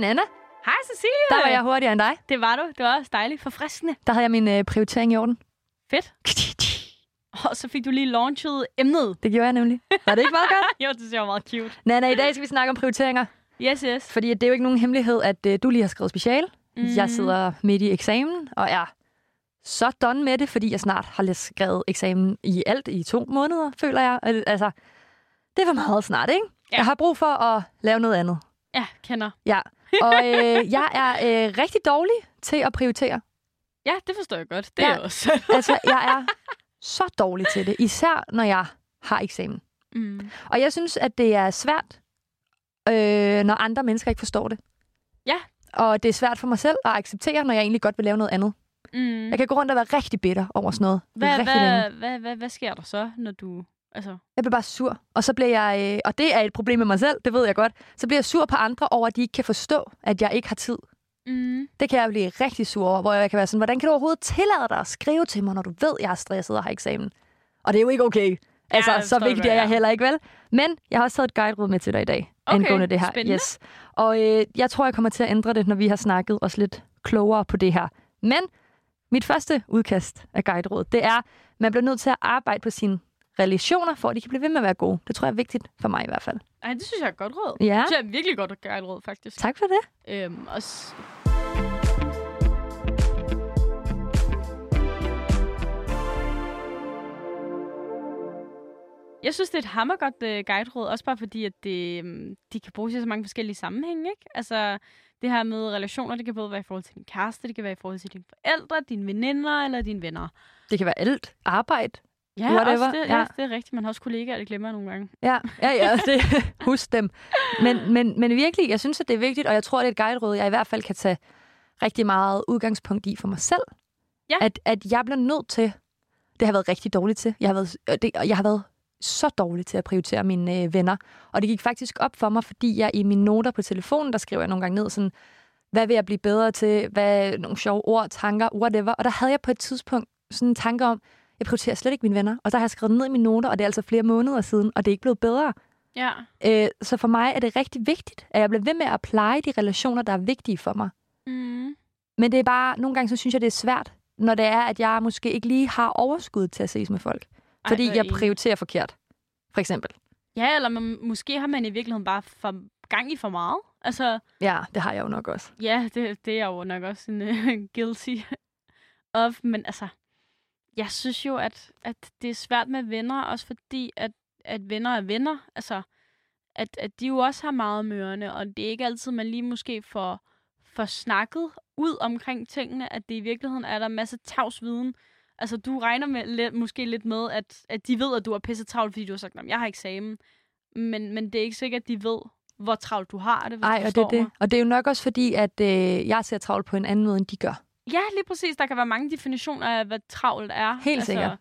Nana. Hej Cecilie. Der var jeg hurtigere end dig. Det var du. Det var også dejligt. Forfriskende. Der havde jeg min øh, prioritering i orden. Fedt. Og så fik du lige launchet emnet. Det gjorde jeg nemlig. Var det ikke meget godt? jo, det synes jeg var meget cute. Nana, i dag skal vi snakke om prioriteringer. Yes, yes. Fordi det er jo ikke nogen hemmelighed, at øh, du lige har skrevet special. Mm. Jeg sidder midt i eksamen, og er så done med det, fordi jeg snart har læst skrevet eksamen i alt i to måneder, føler jeg. Al- Altså, det for meget snart, ikke? Ja. Jeg har brug for at lave noget andet. Ja, kender. Ja, og øh, jeg er øh, rigtig dårlig til at prioritere. Ja, det forstår jeg godt. Det Ja. er jeg også. Altså, jeg er så dårlig til det, især når jeg har eksamen. mm. Og jeg synes, at det er svært, øh, når andre mennesker ikke forstår det. Ja. Og det er svært for mig selv at acceptere, når jeg egentlig godt vil lave noget andet. Mm. Jeg kan gå rundt og være rigtig bitter over sådan noget. Hvad, hvad, hvad, hvad, hvad sker der så, når du... Altså, Jeg bliver bare sur. Og så bliver jeg, øh, og det er et problem med mig selv, det ved jeg godt, så bliver jeg sur på andre over, at de ikke kan forstå, at jeg ikke har tid. mm. Det kan jeg blive rigtig sur over, hvor jeg kan være sådan, hvordan kan du overhovedet tillade dig at skrive til mig, når du ved, jeg er stresset og har eksamen? Og det er jo ikke okay. Altså, jeg så vigtigt godt, er jeg ja. heller ikke, vel? Men jeg har også taget et guide med til dig i dag, Okay, angående det her. spændende. Yes. Og øh, jeg tror, jeg kommer til at ændre det, når vi har snakket os lidt klogere på det her. Men mit første udkast af guiderådet, det er, at man bliver nødt til at arbejde på sine relationer, for at de kan blive ved med at være gode. Det tror jeg er vigtigt for mig i hvert fald. Ej, det synes jeg er et godt råd. Ja. Det synes jeg er virkelig godt at gøre et råd, faktisk. Tak for det. Øhm, også... Jeg synes, det er et hammergodt uh, guide-råd, også bare fordi, at det, um, de kan bruges i så mange forskellige sammenhænge. Ikke? Altså, det her med relationer, det kan både være i forhold til din kæreste, det kan være i forhold til dine forældre, dine veninder eller dine venner. Det kan være alt. Arbejde. Ja, Whatever, også det, ja. ja. det er rigtigt. Man har også kollegaer, det glemmer nogle gange. Ja, ja, ja. Det, husk dem. Men, men, men virkelig, jeg synes, at det er vigtigt, og jeg tror, det er et guideråd, jeg i hvert fald kan tage rigtig meget udgangspunkt i for mig selv. Ja. At, at jeg bliver nødt til, det har jeg været rigtig dårligt til, jeg har været, øh, det, jeg har været så dårlig til at prioritere mine øh, venner. Og det gik faktisk op for mig, fordi jeg i mine noter på telefonen, der skriver jeg nogle gange ned sådan, hvad vil jeg blive bedre til, hvad nogle sjove ord, tanker, whatever. Og der havde jeg på et tidspunkt sådan en tanke om, jeg prioriterer slet ikke mine venner. Og der har jeg skrevet ned i mine noter, og det er altså flere måneder siden, og det er ikke blevet bedre. Ja. Øh, så for mig er det rigtig vigtigt, at jeg bliver ved med at pleje de relationer, der er vigtige for mig. Mm. Men det er bare, nogle gange så synes jeg, det er svært, når det er, at jeg måske ikke lige har overskud til at ses med folk. Ej, Fordi jeg enig. prioriterer forkert. For eksempel. Ja, eller man, måske har man i virkeligheden bare for gang i for meget. Altså, Ja, det har jeg jo nok også. Ja, det, det er jeg jo nok også en uh, guilty of. Men altså, jeg synes jo, at, at det er svært med venner, også fordi, at, at venner er venner. Altså, at, at de jo også har meget med ørerne, og det er ikke altid, man lige måske får, får snakket ud omkring tingene, at det i virkeligheden er der en masse tavs viden. Altså, du regner med, lidt, måske lidt med, at, at de ved, at du er pisse travlt, fordi du har sagt, at jeg har eksamen. Men, men det er ikke sikkert, at de ved, hvor travlt du har det, hvis Ej, du og det er mig. det. Og det er jo nok også fordi, at øh, jeg ser travlt på en anden måde, end de gør. Ja, lige præcis. Der kan være mange definitioner af, hvad travlt er. Helt sikkert.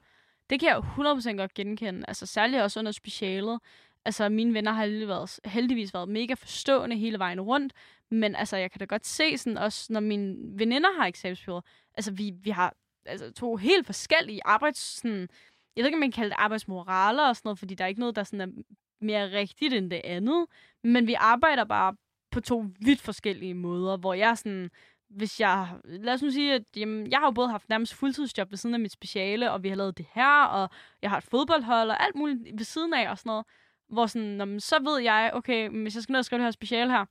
Det kan jeg jo 100% godt genkende. Altså særligt også under specialet. Altså mine venner har heldigvis været, heldigvis været mega forstående hele vejen rundt. Men altså, jeg kan da godt se sådan også, når mine veninder har eksamensperioder. Altså, vi, vi har altså, to helt forskellige arbejds... Sådan, jeg ved ikke, om man kan kalde det arbejdsmoraler og sådan noget, fordi der er ikke noget, der sådan er mere rigtigt end det andet. Men vi arbejder bare på to vidt forskellige måder, hvor jeg sådan hvis jeg, lad os nu sige, at jamen, jeg har jo både haft nærmest fuldtidsjob ved siden af mit speciale, og vi har lavet det her, og jeg har et fodboldhold, og alt muligt ved siden af, og sådan noget, hvor sådan, jamen, så ved jeg, okay, men hvis jeg skal ned og skrive det her speciale her,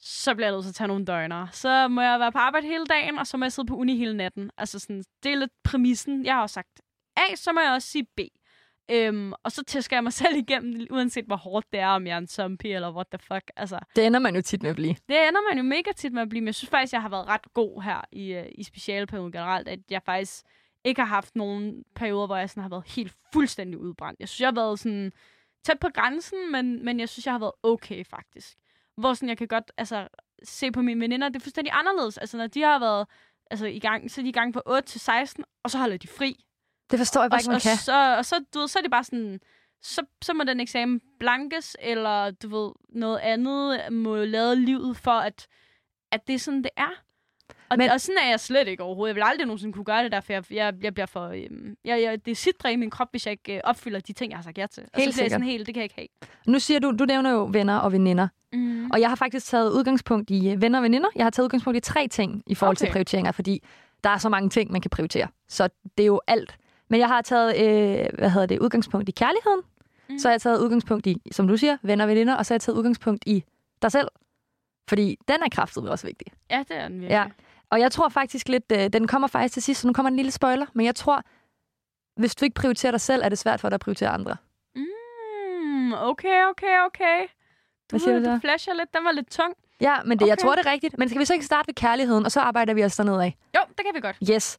så bliver jeg nødt til at tage nogle døgner. Så må jeg være på arbejde hele dagen, og så må jeg sidde på uni hele natten. Altså sådan, det er lidt præmissen. Jeg har også sagt A, så må jeg også sige B. Øhm, og så tæsker jeg mig selv igennem, uanset hvor hårdt det er, om jeg er en zombie, eller what the fuck. Altså, Det ender man jo tit med at blive. det ender man jo mega tit med at blive, men jeg synes faktisk, jeg har været ret god her i, øh, i specialperioden generelt, at jeg faktisk ikke har haft nogen perioder, hvor jeg sådan har været helt fuldstændig udbrændt. Jeg synes, jeg har været sådan tæt på grænsen, men, men jeg synes, jeg har været okay faktisk. Hvor sådan, jeg kan godt altså, se på mine veninder, det er fuldstændig anderledes. Altså, når de har været altså, i gang, så er de i gang fra 8 til 16, og så holder de fri. Det forstår jeg bare Og, ikke, man og, kan. så, og så, du ved, så er det bare sådan, så, så må den eksamen blankes, eller du ved, noget andet må lade livet for, at, at det er sådan, det er. Og, Men- og sådan er jeg slet ikke overhovedet. Jeg vil aldrig nogensinde kunne gøre det der, for jeg, jeg, jeg bliver for... Øhm, jeg, jeg, det sidder i min krop, hvis jeg ikke øh, opfylder de ting, jeg har sagt ja til. Og så bliver sådan helt, det kan jeg ikke have. Nu siger du, du nævner jo venner og veninder. Mm. Og jeg har faktisk taget udgangspunkt i øh, venner og veninder. Jeg har taget udgangspunkt i tre ting i forhold okay. til prioriteringer, fordi der er så mange ting, man kan prioritere. Så det er jo alt. Men jeg har taget øh, hvad hedder det, udgangspunkt i kærligheden. Mm. Så har jeg taget udgangspunkt i, som du siger, venner og veninder. Og så har jeg taget udgangspunkt i dig selv. Fordi den er kraftigt også vigtig. Ja, det er den virkelig. Ja. Og jeg tror faktisk lidt, øh, den kommer faktisk til sidst, så nu kommer en lille spoiler. Men jeg tror, hvis du ikke prioriterer dig selv, er det svært for dig at prioritere andre. Mm, okay, okay, okay. Du, Hvad siger du du flasher lidt. Den var lidt tung. Ja, men det, okay. jeg tror, det er rigtigt. Men skal vi så ikke starte ved kærligheden, og så arbejder vi os dernede af? Jo, det kan vi godt. Yes.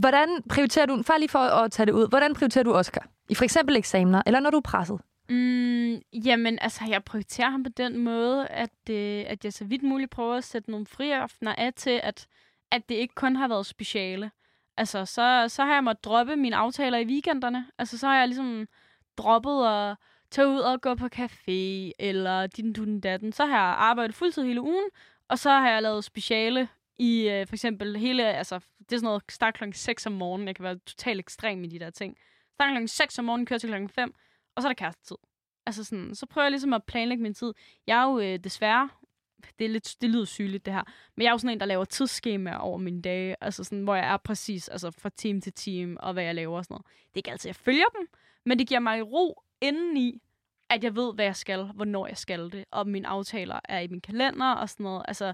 Hvordan prioriterer du, far lige for at tage det ud, hvordan prioriterer du Oscar? I for eksempel eksamener, eller når du er presset? Mm, jamen, altså, jeg prioriterer ham på den måde, at, øh, at jeg så vidt muligt prøver at sætte nogle friaftener af til, at, at det ikke kun har været speciale. Altså, så, så har jeg måttet droppe mine aftaler i weekenderne. Altså, så har jeg ligesom droppet at tage ud og gå på café, eller din dun datten. Så har jeg arbejdet fuldtid hele ugen, og så har jeg lavet speciale i øh, for eksempel hele, altså, det er sådan noget, start klokken 6 om morgenen. Jeg kan være totalt ekstrem i de der ting. Start klokken 6 om morgenen, kører til klokken 5, og så er der kærestetid. Altså sådan, så prøver jeg ligesom at planlægge min tid. Jeg er jo øh, desværre, det, er lidt, det lyder sygeligt det her, men jeg er jo sådan en, der laver tidsskemaer over mine dage, altså sådan, hvor jeg er præcis, altså fra time til time, og hvad jeg laver og sådan noget. Det er ikke altid, jeg følger dem, men det giver mig ro indeni, at jeg ved, hvad jeg skal, hvornår jeg skal det, og mine aftaler er i min kalender og sådan noget. Altså,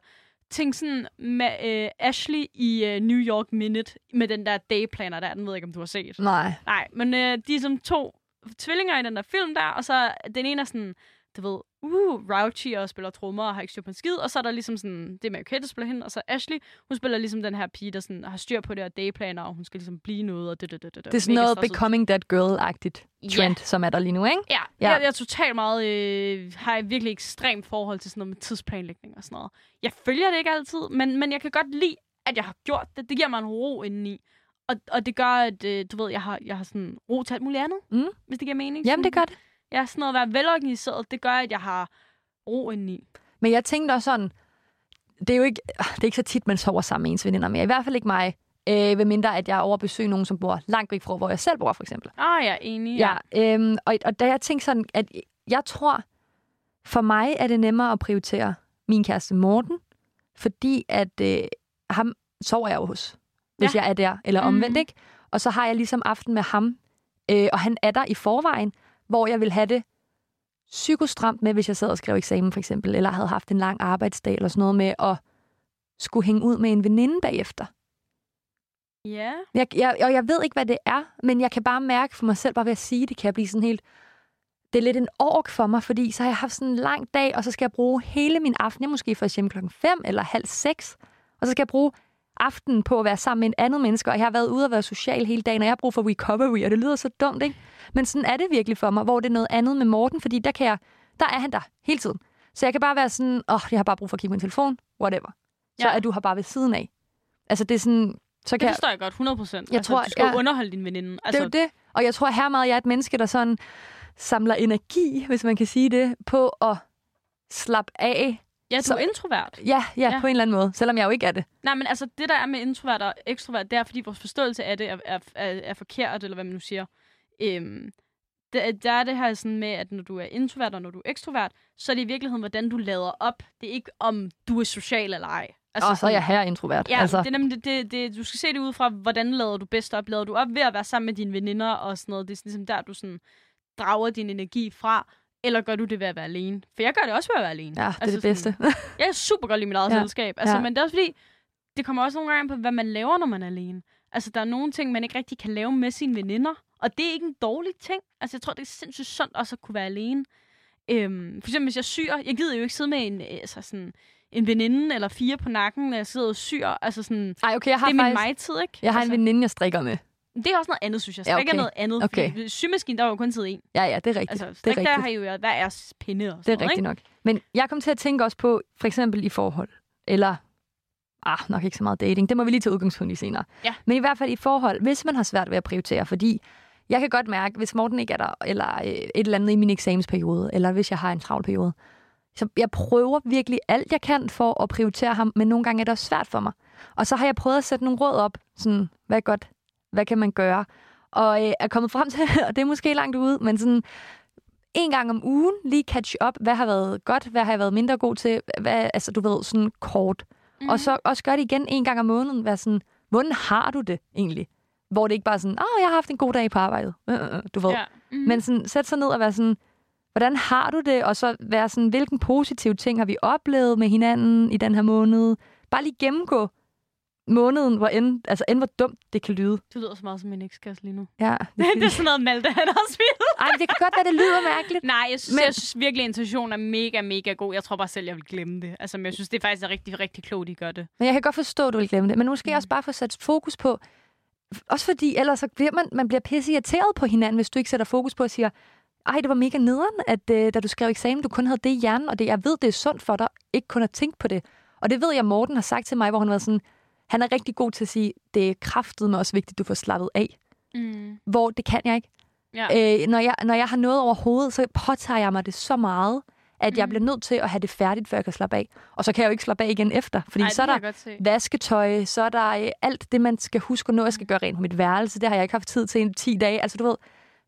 tænk sådan med øh, Ashley i øh, New York Minute, med den der dayplaner der, den ved jeg ikke, om du har set. Nej. Nej, men øh, de er som to tvillinger i den der film der, og så den ene er sådan, du ved, uh, Rauchi og spiller trommer og har ikke styr på en skid, og så er der ligesom sådan, det er Mary Kate, der spiller hende, og så Ashley, hun spiller ligesom den her pige, der sådan har styr på det og dayplaner, og hun skal ligesom blive noget, og det, det, det, det. Det er sådan noget becoming that girl-agtigt trend, Ja. som er der lige nu, ikke? Ja, Ja. Jeg, jeg er totalt meget, øh, har jeg virkelig ekstremt forhold til sådan noget med tidsplanlægning og sådan noget. Jeg følger det ikke altid, men, men jeg kan godt lide, at jeg har gjort det. Det giver mig en ro indeni. Og, og det gør, at øh, du ved, jeg har, jeg har sådan ro til alt muligt andet, Mm. hvis det giver mening. Jamen, det gør det. Ja, sådan noget at være velorganiseret, det gør, at jeg har ro indeni. Men jeg tænkte også sådan, det er jo ikke, det er ikke så tit, man sover sammen med ens veninder mere. I hvert fald ikke mig. Øh, ved mindre, at jeg er over at besøge nogen, som bor langt væk fra, hvor jeg selv bor, for eksempel. Ah, er enig. Ja, øhm, og, og da jeg tænkte sådan, at jeg tror, for mig er det nemmere at prioritere min kæreste Morten, fordi at øh, ham sover jeg jo hos, hvis Ja. jeg er der, eller omvendt, Mhm. ikke? Og så har jeg ligesom aften med ham, øh, og han er der i forvejen, hvor jeg vil have det psykostramt med, hvis jeg sad og skrev eksamen for eksempel, eller havde haft en lang arbejdsdag eller sådan noget med at skulle hænge ud med en veninde bagefter. Ja. Jeg, jeg, og jeg ved ikke, hvad det er, men jeg kan bare mærke for mig selv, bare ved at sige det, kan jeg blive sådan helt... Det er lidt en ork for mig, fordi så har jeg haft sådan en lang dag, og så skal jeg bruge hele min aften, jeg måske først hjemme klokken 5 eller halv 6, og så skal jeg bruge aftenen på at være sammen med en andet menneske, og jeg har været ude og være social hele dagen, og jeg har brug for recovery, og det lyder så dumt, ikke? Men sådan er det virkelig for mig, hvor det er noget andet med Morten, fordi der kan jeg, der er han der hele tiden. Så jeg kan bare være sådan, åh, oh, jeg har bare brug for at kigge på min telefon, whatever. Så Ja. er du her bare ved siden af. Altså det er sådan, så kan Det jeg, forstår jeg godt, 100 procent. Jeg altså, tror, du skal jeg- underholde din veninde. det Altså, er jo det. Og jeg tror her meget, jeg er et menneske, der sådan samler energi, hvis man kan sige det, på at slappe af. ja, du så- er introvert. Ja, ja, ja, Ja. på en eller anden måde, selvom jeg jo ikke er det. Nej, men altså, det der er med introvert og ekstrovert, det er, fordi vores forståelse af det er, er, er, er forkert, eller hvad man nu siger. Øhm, det, der er det her sådan med, at når du er introvert og når du er ekstrovert, så er det i virkeligheden, hvordan du lader op. Det er ikke, om du er social eller ej. Altså, og så er jeg her introvert. Ja, altså, altså. det er nemlig det, det, du skal se det ud fra, hvordan lader du bedst op. Lader du op ved at være sammen med dine veninder og sådan noget. Det er sådan, ligesom der, du sådan drager din energi fra. Eller gør du det ved at være alene? For jeg gør det også ved at være alene. ja, det er det bedste. Sådan, jeg er super godt lide mit eget Ja. selskab. Altså, Ja. Men det er også fordi, det kommer også nogle gange an på, hvad man laver, når man er alene. Altså, der er nogle ting, man ikke rigtig kan lave med sine veninder. Og det er ikke en dårlig ting. Altså, jeg tror, det er sindssygt sundt også at kunne være alene. Øhm, for eksempel, hvis jeg syr, jeg gider jo ikke sidde med en, øh, altså sådan, en veninde eller fire på nakken, når jeg sidder og syr. Altså sådan, Ej, okay, jeg har det er min faktisk... mig-tid, ikke? Jeg har en altså, veninde, jeg strikker med. Det er også noget andet, synes jeg. Strik ja, okay. er noget andet. Okay. Symaskinen, der var jo kun tid en. Ja, ja, det er rigtigt. Altså, det er der rigtigt. har jo været, hvad er pinde og Det sådan er rigtigt nok. Men jeg kom til at tænke også på, for eksempel i forhold, eller ah, nok ikke så meget dating, det må vi lige tage udgangspunkt i senere. Ja. Men i hvert fald i forhold, hvis man har svært ved at prioritere, fordi jeg kan godt mærke, hvis Morten ikke er der, eller øh, et eller andet i min eksamensperiode, eller hvis jeg har en travl periode, Så jeg prøver virkelig alt, jeg kan for at prioritere ham, men nogle gange er det også svært for mig. Og så har jeg prøvet at sætte nogle råd op. Sådan, hvad er godt? Hvad kan man gøre? Og øh, er kommet frem til, og det er måske langt ude, men sådan en gang om ugen lige catch up. Hvad har været godt? Hvad har jeg været mindre god til? Hvad, altså, du ved, sådan kort. Mm. Og så også gøre det igen en gang om måneden. Være sådan, hvordan har du det egentlig? Hvor det ikke bare er sådan, åh, oh, jeg har haft en god dag på arbejdet. Øh, øh, øh du ved. Ja. Mm. Men sådan, sæt sig ned og være sådan, hvordan har du det? Og så være sådan, hvilken positive ting har vi oplevet med hinanden i den her måned? Bare lige gennemgå måneden, hvor end, altså end hvor dumt det kan lyde. Du lyder så meget som min ekskæreste lige nu. Ja. Det, det er sådan noget, Malte han har spillet. Ej, det kan godt være, det lyder mærkeligt. Nej, jeg synes, men... jeg synes virkelig, at intentionen er mega, mega god. Jeg tror bare selv, jeg vil glemme det. Altså, men jeg synes, det er faktisk er rigtig, rigtig klogt, I gør det. Men jeg kan godt forstå, at du vil glemme det. Men nu skal mm. jeg også bare få sat fokus på, også fordi ellers så bliver man, man bliver pisse irriteret på hinanden, hvis du ikke sætter fokus på og siger, ej, det var mega nederen, at uh, da du skrev eksamen, du kun havde det i hjernen, og det, jeg ved, det er sundt for dig, ikke kun at tænke på det. Og det ved jeg, Morten har sagt til mig, hvor han var sådan, han er rigtig god til at sige, det er kraftet med også vigtigt, du får slappet af. Mm. Hvor det kan jeg ikke. Ja. Øh, når, jeg, når jeg har noget over hovedet, så påtager jeg mig det så meget, at mm. jeg bliver nødt til at have det færdigt, før jeg kan slappe af. Og så kan jeg jo ikke slappe af igen efter, fordi Ej, så er der vasketøj, så er der øh, alt det, man skal huske, når jeg skal gøre rent på mit værelse. Det har jeg ikke haft tid til i 10 dage. Altså du ved,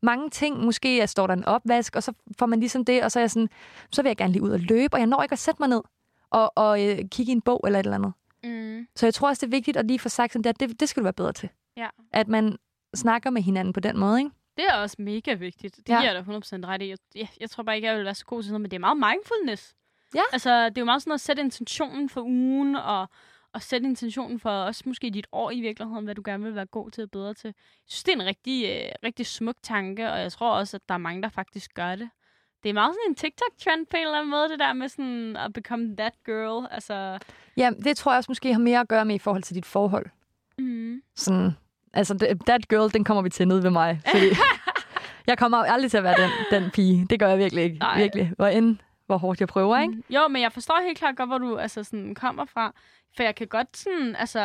mange ting. Måske jeg står der en opvask, og så får man ligesom det, og så er jeg sådan, så vil jeg gerne lige ud og løbe, og jeg når ikke at sætte mig ned og, og øh, kigge i en bog eller et eller andet. Mm. Så jeg tror også, det er vigtigt at lige få sagt sådan der, det, det skal du være bedre til. Ja. At man snakker med hinanden på den måde, ikke? Det er også mega vigtigt. Det ja. giver jeg dig 100% ret i. Jeg, jeg, jeg tror bare ikke, jeg vil være så god til noget, men det er meget mindfulness. Ja. Altså, det er jo meget sådan at sætte intentionen for ugen, og, og sætte intentionen for også måske dit år i virkeligheden, hvad du gerne vil være god til og bedre til. Jeg synes, det er en rigtig, øh, rigtig smuk tanke, og jeg tror også, at der er mange, der faktisk gør det det er meget sådan en TikTok-trend på en eller anden måde, det der med sådan at become that girl. Altså... Ja, det tror jeg også måske har mere at gøre med i forhold til dit forhold. Mm. Sådan, altså, that girl, den kommer vi til ned ved mig. Fordi jeg kommer aldrig til at være den, den pige. Det gør jeg virkelig ikke. Nej. Virkelig. Hvor end, hvor hårdt jeg prøver, ikke? Jo, men jeg forstår helt klart godt, hvor du altså, sådan, kommer fra. For jeg kan godt sådan, altså,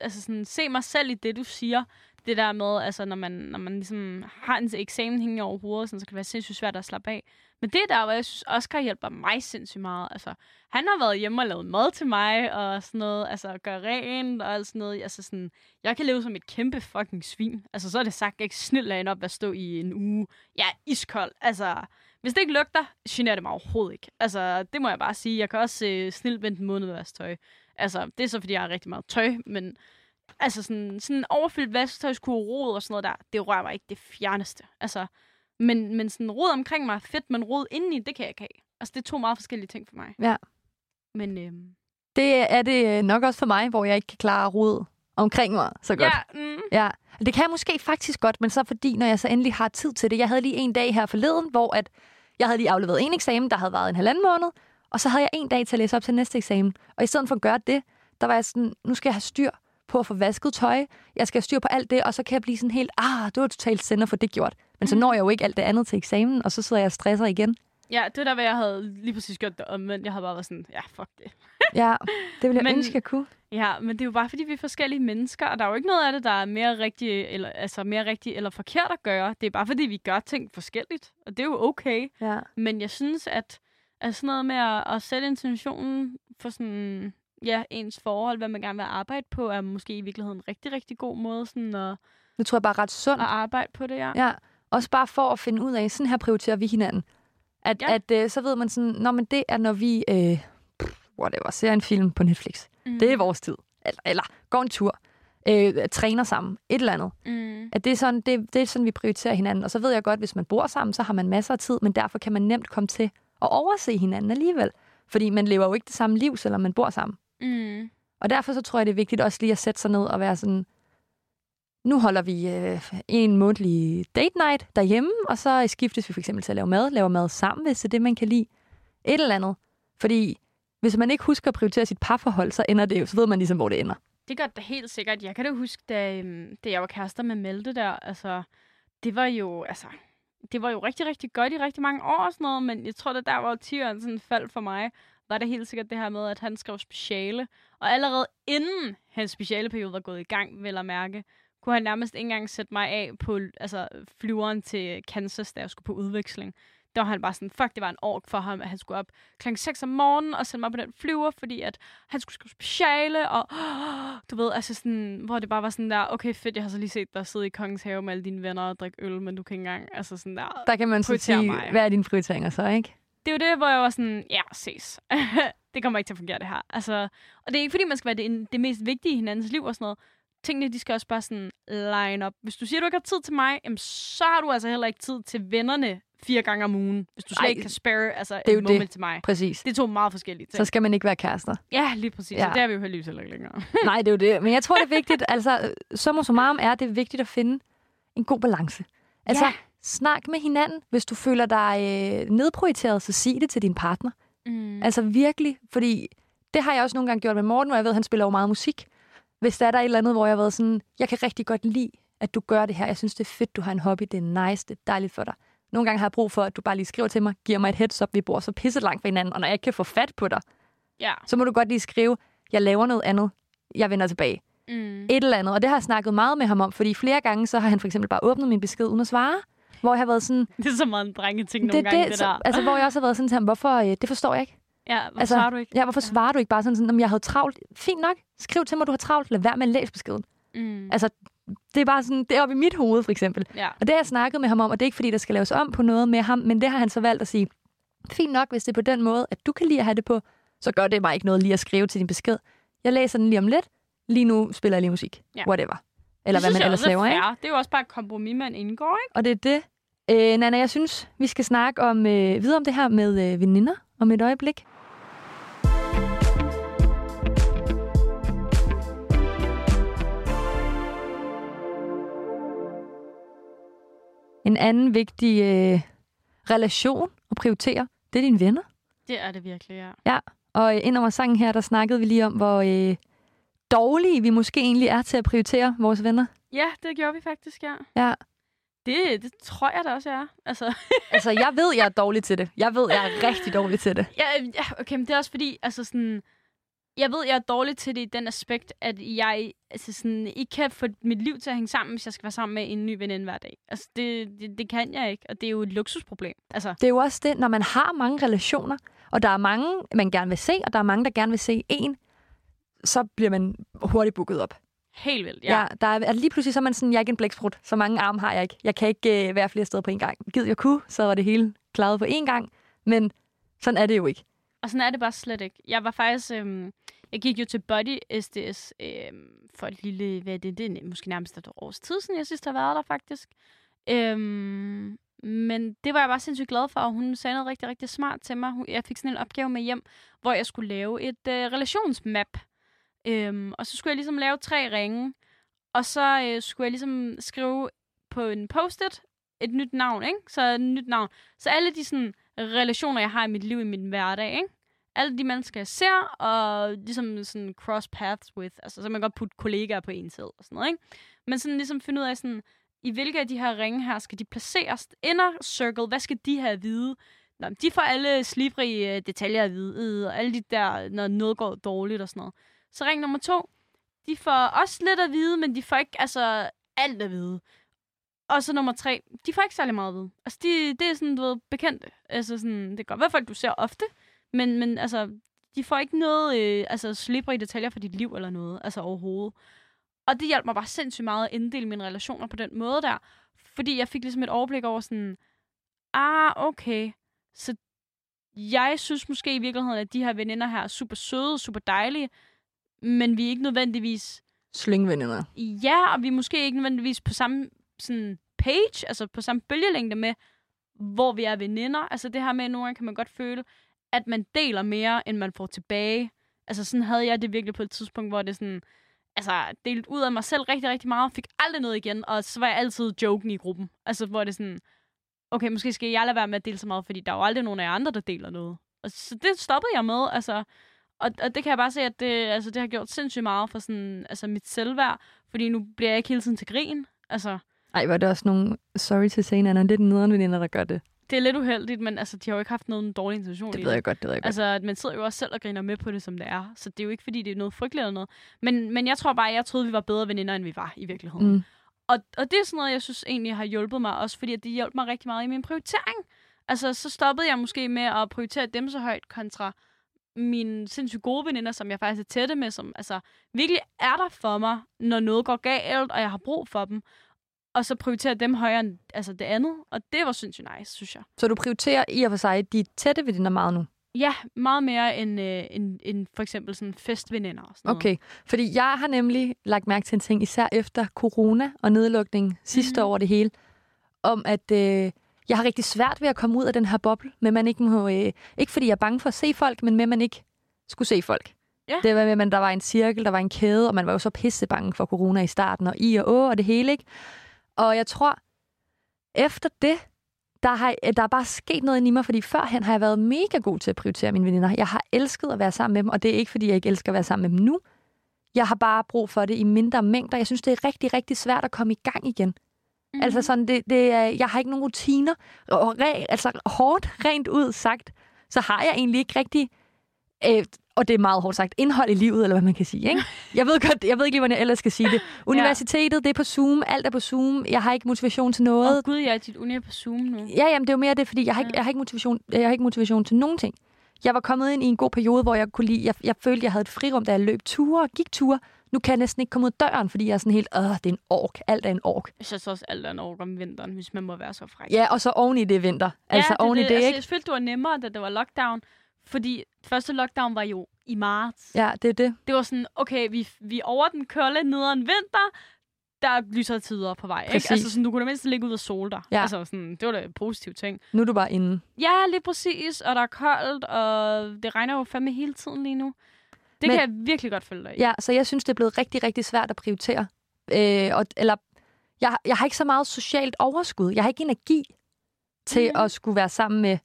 altså, sådan, se mig selv i det, du siger det der med, altså når man, når man ligesom har en eksamen hængende over hovedet, sådan, så kan det være sindssygt svært at slappe af. Men det der, hvor jeg synes, Oscar hjælper mig sindssygt meget. Altså, han har været hjemme og lavet mad til mig, og sådan noget, altså gøre rent, og alt sådan noget. Altså sådan, jeg kan leve som et kæmpe fucking svin. Altså, så er det sagt, jeg ikke snilt op at stå i en uge. Jeg er iskold. Altså, hvis det ikke lugter, generer det mig overhovedet ikke. Altså, det må jeg bare sige. Jeg kan også øh, snilt vente en måned tøj. Altså, det er så, fordi jeg har rigtig meget tøj, men altså sådan, sådan overfyldt vasketøjskurerod og sådan noget der, det rører mig ikke det fjerneste. Altså, men, men sådan rod omkring mig er fedt, men rod indeni, det kan jeg ikke have. Altså, det er to meget forskellige ting for mig. Ja. Men øhm... Det er det nok også for mig, hvor jeg ikke kan klare rod omkring mig så godt. Ja, mm. ja. Det kan jeg måske faktisk godt, men så fordi, når jeg så endelig har tid til det. Jeg havde lige en dag her forleden, hvor at jeg havde lige afleveret en eksamen, der havde været en halvanden måned, og så havde jeg en dag til at læse op til næste eksamen. Og i stedet for at gøre det, der var jeg sådan, nu skal jeg have styr på at få vasket tøj. Jeg skal have styr på alt det, og så kan jeg blive sådan helt, ah, det var totalt sender for det gjort. Men så mm. når jeg jo ikke alt det andet til eksamen, og så sidder jeg og stresser igen. Ja, det er der, hvad jeg havde lige præcis gjort det, men jeg havde bare været sådan, ja, fuck det. ja, det ville jeg men, ønske, jeg kunne. Ja, men det er jo bare, fordi vi er forskellige mennesker, og der er jo ikke noget af det, der er mere rigtigt eller, altså mere rigtigt eller forkert at gøre. Det er bare, fordi vi gør ting forskelligt, og det er jo okay. Ja. Men jeg synes, at, at sådan noget med at, at sætte intentionen for sådan ja, ens forhold, hvad man gerne vil arbejde på, er måske i virkeligheden en rigtig, rigtig god måde sådan at, det tror jeg bare ret sundt. At arbejde på det, ja. Ja, også bare for at finde ud af, sådan her prioriterer vi hinanden. At, ja. at øh, så ved man sådan, når men det er, når vi, øh, whatever, ser en film på Netflix. Mm. Det er vores tid. Eller, eller går en tur. Øh, træner sammen. Et eller andet. Mm. At det er, sådan, det, det er sådan, vi prioriterer hinanden. Og så ved jeg godt, hvis man bor sammen, så har man masser af tid, men derfor kan man nemt komme til at overse hinanden alligevel. Fordi man lever jo ikke det samme liv, selvom man bor sammen. Mm. Og derfor så tror jeg, det er vigtigt også lige at sætte sig ned og være sådan, nu holder vi øh, en månedlig date night derhjemme, og så skiftes vi for eksempel til at lave mad, laver mad sammen, hvis det er det, man kan lide. Et eller andet. Fordi hvis man ikke husker at prioritere sit parforhold, så ender det jo, så ved man ligesom, hvor det ender. Det gør det helt sikkert. Jeg kan da huske, da, øhm, da jeg var kærester med Melte der, altså, det var jo, altså, det var jo rigtig, rigtig godt i rigtig mange år og sådan noget, men jeg tror, at der var tiåren sådan faldt for mig, var det helt sikkert det her med, at han skrev speciale. Og allerede inden hans specialeperiode var gået i gang, vil jeg mærke, kunne han nærmest ikke engang sætte mig af på altså, flyveren til Kansas, da jeg skulle på udveksling. der var han bare sådan, fuck, det var en ork for ham, at han skulle op klokken 6 om morgenen og sende mig på den flyver, fordi at han skulle skrive speciale, og du ved, altså sådan, hvor det bare var sådan der, okay fedt, jeg har så lige set dig sidde i kongens have med alle dine venner og drikke øl, men du kan ikke engang, altså sådan der, Der kan man så sige, mig. hvad er dine prioriteringer så, ikke? det er jo det, hvor jeg var sådan, ja, ses. det kommer ikke til at fungere, det her. Altså, og det er ikke, fordi man skal være det, det mest vigtige i hinandens liv og sådan noget. Tingene, de skal også bare sådan line up. Hvis du siger, du ikke har tid til mig, jamen, så har du altså heller ikke tid til vennerne fire gange om ugen. Hvis du slet Ej, ikke kan spare altså, er jo et moment det. til mig. Præcis. Det er to meget forskellige ting. Så skal man ikke være kærester. Ja, lige præcis. Ja. Og det er vi jo heldigvis heller ikke længere. Nej, det er jo det. Men jeg tror, det er vigtigt. Altså, summa summarum er det vigtigt at finde en god balance. Altså, Ja. snak med hinanden. Hvis du føler dig øh, nedprioriteret, så sig det til din partner. Mm. Altså virkelig, fordi det har jeg også nogle gange gjort med Morten, hvor jeg ved, at han spiller jo meget musik. Hvis der er der et eller andet, hvor jeg har været sådan, jeg kan rigtig godt lide, at du gør det her. Jeg synes, det er fedt, du har en hobby. Det er nice, det er dejligt for dig. Nogle gange har jeg brug for, at du bare lige skriver til mig, giver mig et heads up, vi bor så pisse langt fra hinanden, og når jeg ikke kan få fat på dig, ja. så må du godt lige skrive, jeg laver noget andet, jeg vender tilbage. Mm. Et eller andet, og det har jeg snakket meget med ham om, fordi flere gange, så har han for eksempel bare åbnet min besked uden at svare, hvor jeg har været sådan, Det er så meget en drengeting nogle det, gange, det, det, så, der. altså, hvor jeg også har været sådan til ham, hvorfor, øh, det forstår jeg ikke. Ja, hvorfor altså, svarer du ikke? Ja, hvorfor svarer du ikke bare sådan, sådan, om jeg havde travlt? Fint nok, skriv til mig, du har travlt, lad være med at læse beskeden. Mm. Altså, det er bare sådan, det er oppe i mit hoved, for eksempel. Ja. Og det har jeg snakket med ham om, og det er ikke, fordi der skal laves om på noget med ham, men det har han så valgt at sige, fint nok, hvis det er på den måde, at du kan lide at have det på, så gør det mig ikke noget lige at skrive til din besked. Jeg læser den lige om lidt. Lige nu spiller jeg lige musik. Ja. Whatever. Eller det hvad man ellers er laver, ikke? Det er jo også bare et kompromis, man indgår, ikke? Og det er det. Øh, Nana, jeg synes, vi skal snakke om, øh, videre om det her med øh, veninder om et øjeblik. Anden vigtig øh, relation at prioritere, det er dine venner. Det er det virkelig, ja. Og øh, ind over sangen her, der snakkede vi lige om, hvor øh, dårlige vi måske egentlig er til at prioritere vores venner. Ja, det gjorde vi faktisk, ja. Ja. Det, det tror jeg da også, jeg er. Altså, Altså, jeg ved, jeg er dårlig til det. Jeg ved, jeg er rigtig dårlig til det. ja, ja, okay, men det er også fordi, altså sådan, jeg ved, jeg er dårlig til det i den aspekt, at jeg altså sådan, ikke kan få mit liv til at hænge sammen, hvis jeg skal være sammen med en ny veninde hver dag. Altså, det, det, det kan jeg ikke, og det er jo et luksusproblem. Altså, Det er jo også det, når man har mange relationer, og der er mange, man gerne vil se, og der er mange, der gerne vil se en, så bliver man hurtigt booket op. helt vildt, Ja, ja. der er, altså lige pludselig så er man sådan, jeg er ikke en blæksprut, så mange arme har jeg ikke. Jeg kan ikke øh, være flere steder på en gang. Gid jeg kunne, så var det hele klaret på én gang, men sådan er det jo ikke. Og sådan er det bare slet ikke. Jeg var faktisk... Øhm, jeg gik jo til Body SDS øhm, for et lille... Hvad er det? Det er måske nærmest et års tid siden, jeg sidst har været der, faktisk. Øhm, men det var jeg bare sindssygt glad for, og hun sagde noget rigtig, rigtig smart til mig. Jeg fik sådan en opgave med hjem, hvor jeg skulle lave et øh, relationsmap. Øhm, og så skulle jeg ligesom lave tre ringe, og så øh, skulle jeg ligesom skrive på en post-it et nyt navn, ikke? Så et nyt navn. Så alle de sådan relationer, jeg har i mit liv, i min hverdag, ikke? Alle de mennesker, jeg ser, og ligesom sådan cross paths with, altså så kan man godt putte kollegaer på en side og sådan noget, ikke? Men sådan ligesom finde ud af sådan, i hvilke af de her ringe her skal de placeres? Inner circle, hvad skal de have at vide? Nå, de får alle slibrige øh, detaljer at vide, og alle de der, når noget går dårligt og sådan noget. Så ring nummer to, de får også lidt at vide, men de får ikke altså alt at vide. Og så nummer tre, de får ikke særlig meget vide. Altså, de, det er sådan, du ved, bekendte. Altså, sådan, det kan godt være folk, du ser ofte, men, men altså, de får ikke noget, øh, altså, slibrige detaljer for dit liv eller noget, altså overhovedet. Og det hjalp mig bare sindssygt meget at inddele mine relationer på den måde der, fordi jeg fik ligesom et overblik over sådan, ah, okay, så jeg synes måske i virkeligheden, at de her veninder her er super søde, super dejlige, men vi er ikke nødvendigvis Slyngveninder. Ja, og vi er måske ikke nødvendigvis på samme sådan, page, altså på samme bølgelængde med, hvor vi er veninder. Altså det her med, at nogle gange kan man godt føle, at man deler mere, end man får tilbage. Altså sådan havde jeg det virkelig på et tidspunkt, hvor det sådan, altså delt ud af mig selv rigtig, rigtig meget, fik aldrig noget igen, og så var jeg altid joken i gruppen. Altså hvor det sådan, okay, måske skal jeg lade være med at dele så meget, fordi der er jo aldrig nogen af jer andre, der deler noget. Og så det stoppede jeg med, altså. Og, og det kan jeg bare se, at det, altså, det har gjort sindssygt meget for sådan, altså, mit selvværd. Fordi nu bliver jeg ikke hele tiden til grin. Altså, ej, var det også nogle, sorry til Anna, lidt nederen veninder, der gør det. det er lidt uheldigt, men altså, de har jo ikke haft nogen dårlig intention Det ved jeg godt, det ved jeg godt. Altså, at man sidder jo også selv og griner med på det, som det er. Så det er jo ikke, fordi det er noget frygteligt eller noget. Men, men jeg tror bare, jeg troede, vi var bedre veninder, end vi var i virkeligheden. Mm. Og, og det er sådan noget, jeg synes egentlig har hjulpet mig, også fordi det hjalp mig rigtig meget i min prioritering. Altså, så stoppede jeg måske med at prioritere dem så højt kontra mine sindssygt gode veninder, som jeg faktisk er tætte med, som altså virkelig er der for mig, når noget går galt, og jeg har brug for dem. Og så prioritere dem højere end altså det andet. Og det var sindssygt nice, synes jeg. Så du prioriterer i og for sig de tætte veninder meget nu? Ja, meget mere end, øh, end, end for eksempel sådan festveninder og sådan noget. Okay, fordi jeg har nemlig lagt mærke til en ting, især efter corona og nedlukning sidste Mhm. år det hele, om at øh, jeg har rigtig svært ved at komme ud af den her boble, men man ikke må, øh, ikke fordi jeg er bange for at se folk, men med man ikke skulle se folk. Ja. Det var med, at der var en cirkel, der var en kæde, og man var jo så pisse bange for corona i starten, og i og å, og det hele, ikke? Og jeg tror, efter det, der, har, der er bare sket noget i mig, fordi førhen har jeg været mega god til at prioritere mine veninder. Jeg har elsket at være sammen med dem, og det er ikke, fordi jeg ikke elsker at være sammen med dem nu. Jeg har bare brug for det i mindre mængder. Jeg synes, det er rigtig, rigtig svært at komme i gang igen. Mm-hmm. Altså sådan, det, det jeg har ikke nogen rutiner. Og re, altså hårdt, rent ud sagt, så har jeg egentlig ikke rigtig, øh, og det er meget hårdt sagt, indhold i livet, eller hvad man kan sige. Ikke? Jeg ved godt, jeg ved ikke lige, hvordan jeg ellers skal sige det. Universitetet, det er på Zoom, alt er på Zoom. Jeg har ikke motivation til noget. Åh oh, gud, jeg er dit uni er på Zoom nu. Ja, jamen, det er jo mere det, fordi jeg har, ikke, Ja. jeg, har ikke motivation, jeg har ikke motivation til nogen ting. Jeg var kommet ind i en god periode, hvor jeg kunne lide, jeg, jeg følte, jeg havde et frirum, da jeg løb ture og gik ture. Nu kan jeg næsten ikke komme ud døren, fordi jeg er sådan helt, åh, det er en ork, alt er en ork. Jeg synes også, alt er en år om vinteren, hvis man må være så fræk. Ja, og så oven i det vinter. Altså ja, oven i det, altså, ikke? Jeg følte, det var nemmere, da det var lockdown. Fordi første lockdown var jo i marts. Ja, det er det. Det var sådan, okay, vi, vi er over den kolde nederen vinter, der er lysere tider på vej. Ikke? Præcis. Altså sådan, du kunne da mindst ligge ud og sole dig. Ja. Altså sådan, det var da en positiv ting. Nu er du bare inde. Ja, lige præcis. Og der er koldt, og det regner jo fandme hele tiden lige nu. Det Men- kan jeg virkelig godt følge dig i. Ja, så jeg synes, det er blevet rigtig, rigtig svært at prioritere. Øh, og, eller, jeg, jeg har ikke så meget socialt overskud. Jeg har ikke energi til Mhm. at skulle være sammen med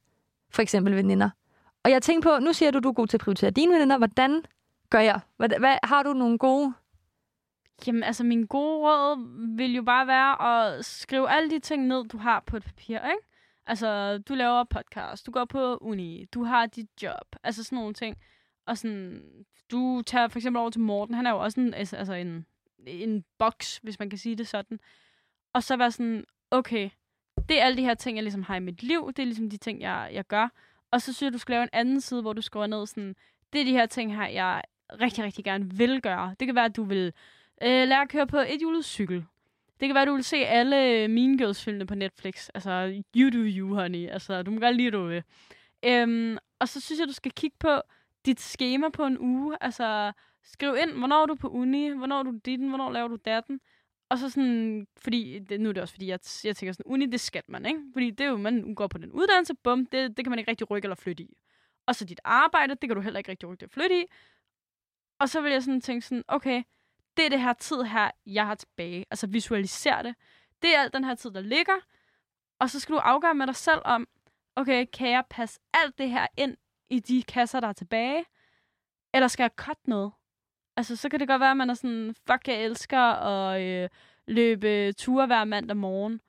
for eksempel veninder. Og jeg tænkte på, nu siger du, du er god til at prioritere dine veninder. Hvordan gør jeg? Hvad, hvad, har du nogle gode... Jamen, altså, min gode råd vil jo bare være at skrive alle de ting ned, du har på et papir, ikke? Altså, du laver podcast, du går på uni, du har dit job, altså sådan nogle ting. Og sådan, du tager for eksempel over til Morten, han er jo også en, altså altså en, en boks, hvis man kan sige det sådan. Og så være sådan, okay, det er alle de her ting, jeg ligesom har i mit liv, det er ligesom de ting, jeg, jeg gør. Og så synes jeg, du skal lave en anden side, hvor du skriver ned sådan, det er de her ting her, jeg rigtig, rigtig gerne vil gøre. Det kan være, at du vil øh, lære at køre på et hjulet cykel. Det kan være, at du vil se alle øh, Mean Girls-filmene på Netflix. Altså, you do you, honey. Altså, du må godt lide, du vil. Øhm, og så synes jeg, du skal kigge på dit schema på en uge. Altså, skriv ind, hvornår er du på uni, hvornår er du ditten, hvornår laver du datten. Og så sådan, fordi, det, nu er det også fordi, jeg, jeg tænker sådan, uni, det skal man, ikke? Fordi det er jo, man går på den uddannelse, bum, det, det kan man ikke rigtig rykke eller flytte i. Og så dit arbejde, det kan du heller ikke rigtig rykke eller flytte i. Og så vil jeg sådan tænke sådan, okay, det er det her tid her, jeg har tilbage. Altså visualisere det. Det er alt den her tid, der ligger. Og så skal du afgøre med dig selv om, okay, kan jeg passe alt det her ind i de kasser, der er tilbage? Eller skal jeg cut noget? Altså, så kan det godt være, at man er sådan, fuck, jeg elsker at øh, løbe ture hver mandag morgen.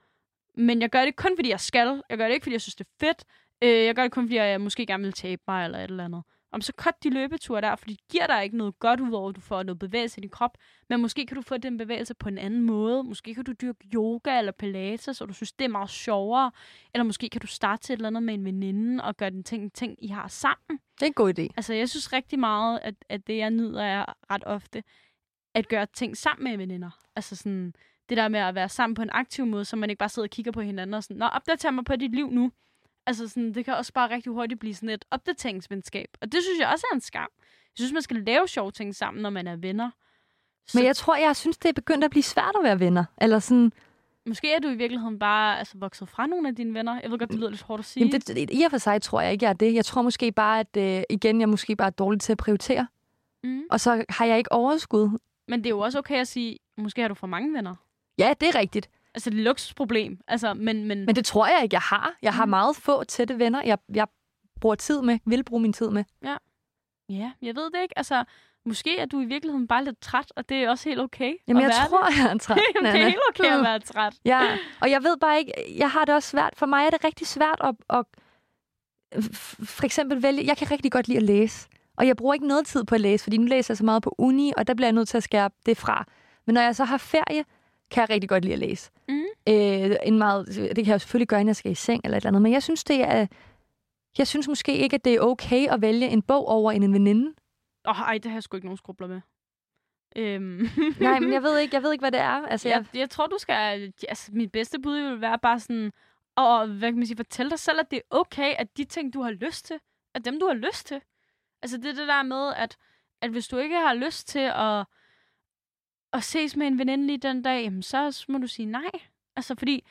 Men jeg gør det kun, fordi jeg skal. Jeg gør det ikke, fordi jeg synes, det er fedt. Øh, jeg gør det kun, fordi jeg måske gerne vil tabe mig eller et eller andet. Om så cut de løbeture der, for det giver dig ikke noget godt, udover at du får noget bevægelse i din krop. Men måske kan du få den bevægelse på en anden måde. Måske kan du dyrke yoga eller pilates, og du synes, det er meget sjovere. Eller måske kan du starte til et eller andet med en veninde og gøre den ting, ting I har sammen. Det er en god idé. Altså, jeg synes rigtig meget, at, at det, jeg nyder, er ret ofte at gøre ting sammen med veninder. Altså sådan, det der med at være sammen på en aktiv måde, så man ikke bare sidder og kigger på hinanden og sådan, Nå, opdater mig på dit liv nu. Altså sådan, det kan også bare rigtig hurtigt blive sådan et opdateringsvenskab. Og det synes jeg også er en skam. Jeg synes, man skal lave sjove ting sammen, når man er venner. Så Men jeg tror, jeg synes, det er begyndt at blive svært at være venner. Eller sådan, måske er du i virkeligheden bare altså, vokset fra nogle af dine venner. Jeg ved godt, det lyder lidt hårdt at sige. jamen det, i og for sig tror jeg ikke, jeg er det. Jeg tror måske bare, at øh, igen, jeg er måske bare dårlig til at prioritere. mm. Og så har jeg ikke overskud. Men det er jo også okay at sige, måske har du for mange venner. Ja, det er rigtigt. Altså, det et luksusproblem. Altså, men, men, Men det tror jeg ikke, jeg har. Jeg har Mm. meget få tætte venner, jeg, jeg bruger tid med, vil bruge min tid med. Ja, jeg ved det ikke. Altså, måske er du i virkeligheden bare lidt træt, og det er også helt okay Jamen, jeg tror, jeg er træt, det. Jamen, det er helt okay at være træt. Ja, og jeg ved bare ikke, jeg har det også svært. For mig er det rigtig svært at, at for eksempel vælge, jeg kan rigtig godt lide at læse. Og jeg bruger ikke noget tid på at læse, fordi nu læser jeg så meget på uni, og der bliver jeg nødt til at skære det fra. Men når jeg så har ferie, kan jeg rigtig godt lide at læse. Mhm. Øh, en meget, det kan jeg jo selvfølgelig gøre, når jeg skal i seng eller et eller andet. Men jeg synes, det er... Jeg synes måske ikke, at det er okay at vælge en bog over en, en veninde. Åh, oh, ej, det har jeg sgu ikke nogen skrubler med. Øhm. Nej, men jeg ved ikke, jeg ved ikke hvad det er. Altså, jeg, jeg, jeg tror, du skal... Altså, mit bedste bud vil være bare sådan... Og hvad kan man sige, fortæl dig selv, at det er okay, at de ting, du har lyst til, er dem, du har lyst til. Altså, det er det der med, at, at hvis du ikke har lyst til at, at ses med en veninde lige den dag, jamen, så må du sige nej. Altså, fordi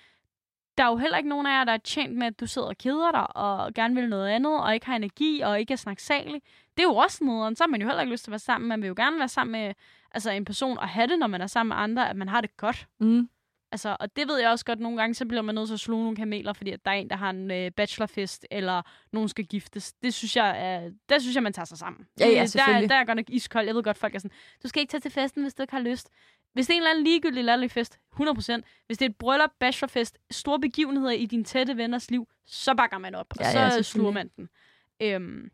der er jo heller ikke nogen af jer, der er tjent med, at du sidder og keder dig, og gerne vil noget andet, og ikke har energi, og ikke er snaksalig. Det er jo også noget, så har man jo heller ikke lyst til at være sammen. Man vil jo gerne være sammen med altså, en person, og have det, når man er sammen med andre, at man har det godt. mm, Altså, og det ved jeg også godt, nogle gange, så bliver man nødt til at slå nogle kameler, fordi at der er en, der har en øh, bachelorfest, eller nogen skal giftes. Det synes jeg, er, der synes jeg, man tager sig sammen. Ja, ja, selvfølgelig. Der, der er godt nok iskold. Jeg ved godt, folk er sådan, du skal ikke tage til festen, hvis du ikke har lyst. Hvis det er en eller anden ligegyldig latterlig fest, 100%. Hvis det er et bryllup, bachelorfest, store begivenheder i dine tætte venners liv, så bakker man op, og Ja, så ja, sluger man den. Øhm,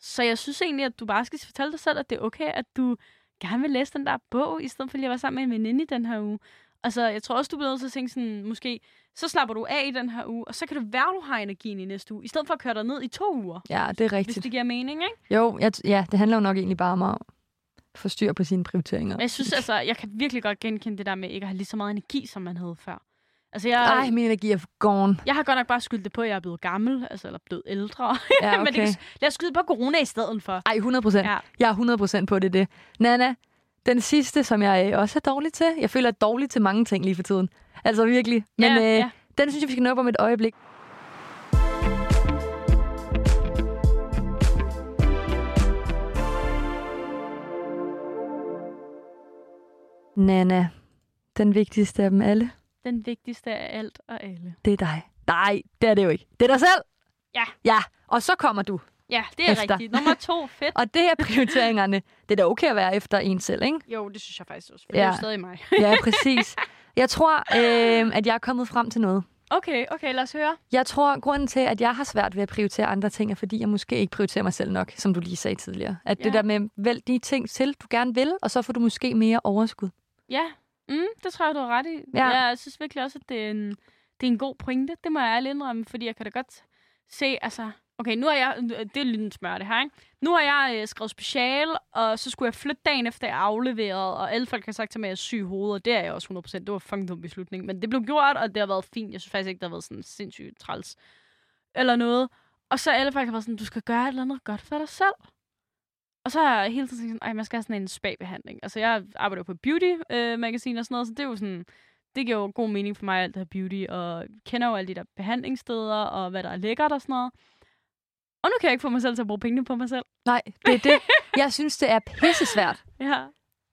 så jeg synes egentlig, at du bare skal fortælle dig selv, at det er okay, at du gerne vil læse den der bog, i stedet for lige at være sammen med en veninde i den her uge. Altså, jeg tror også, du bliver nødt til at tænke sådan, måske, så slapper du af i den her uge, og så kan det være, du har energien i næste uge, i stedet for at køre dig ned i to uger, ja, det er hvis rigtigt. det giver mening, ikke? Jo, jeg, ja, det handler jo nok egentlig bare om at få styr på sine prioriteringer. Men jeg synes altså, jeg kan virkelig godt genkende det der med ikke at have lige så meget energi, som man havde før. Altså, jeg, Ej, min energi er gone. jeg har godt nok bare skyldt det på, at jeg er blevet gammel, altså, eller blevet ældre. Ja, Men okay. det, lad os skyde på corona i stedet for. Ej, 100 procent. Ja. Jeg er 100 procent på det, det. Nana, den sidste, som jeg øh, også er dårlig til. Jeg føler, er dårlig til mange ting lige for tiden. Altså virkelig. Men ja, øh, ja. den synes jeg, vi skal nå op om et øjeblik. Nana, den vigtigste af dem alle, Den vigtigste af alt og alle. det er dig. Nej, det er det jo ikke. Det er dig selv. Ja. Ja, og så kommer du. Ja, det er Efter. rigtigt. Nummer to, fedt. Og det er prioriteringerne. Det er da okay at være efter en selv, ikke? Jo, det synes jeg faktisk også, for ja. det er jo stadig mig. Ja, præcis. Jeg tror, øh, at jeg er kommet frem til noget. Okay, okay, lad os høre. Jeg tror, grunden til, at jeg har svært ved at prioritere andre ting, er fordi, jeg måske ikke prioriterer mig selv nok, som du lige sagde tidligere. At ja. det der med, vælg de ting til, du gerne vil, og så får du måske mere overskud. Ja, mm, det tror jeg, du har ret i. Ja. Jeg synes virkelig også, at det er, en, det er en god pointe. Det må jeg ærligt indrømme, fordi jeg kan da godt se, altså... Okay, nu har jeg... Det er lidt en smør, det her, ikke? Nu har jeg øh, skrevet special, og så skulle jeg flytte dagen efter, jeg afleveret, og alle folk har sagt til mig, at jeg er syg i hovedet, og det er jeg også 100%. Det var fucking dum beslutning. Men det blev gjort, og det har været fint. Jeg synes faktisk ikke, det har været sådan sindssygt træls. Eller noget. Og så alle folk har været sådan, du skal gøre et eller andet godt for dig selv. Og så har jeg hele tiden tænkt sådan, ej, man skal have sådan en spa-behandling. Altså, jeg arbejder på beauty-magasin øh, og sådan noget, så det er jo sådan, det giver jo god mening for mig, alt det her beauty, og kender jo alle de der behandlingssteder, og hvad der er lækkert og sådan noget. Og nu kan jeg ikke få mig selv til at bruge pengene på mig selv. Nej, det er det. Jeg synes, det er pissesvært. Ja.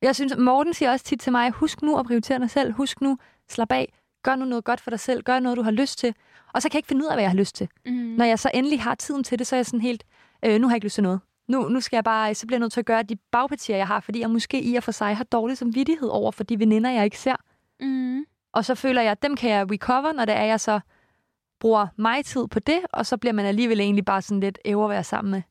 Jeg synes, Morten siger også tit til mig, husk nu at prioritere dig selv. Husk nu, slap af. Gør nu noget godt for dig selv. Gør noget, du har lyst til. Og så kan jeg ikke finde ud af, hvad jeg har lyst til. Mm. Når jeg så endelig har tiden til det, så er jeg sådan helt, øh, nu har jeg ikke lyst til noget. Nu, nu skal jeg bare, så bliver jeg nødt til at gøre de bagpartier, jeg har, fordi jeg måske i og for sig har dårlig samvittighed over for de veninder, jeg ikke ser. Mm. Og så føler jeg, at dem kan jeg recover, når det er, jeg så bruger mig tid på det, og så bliver man alligevel egentlig bare sådan lidt æver at være sammen med.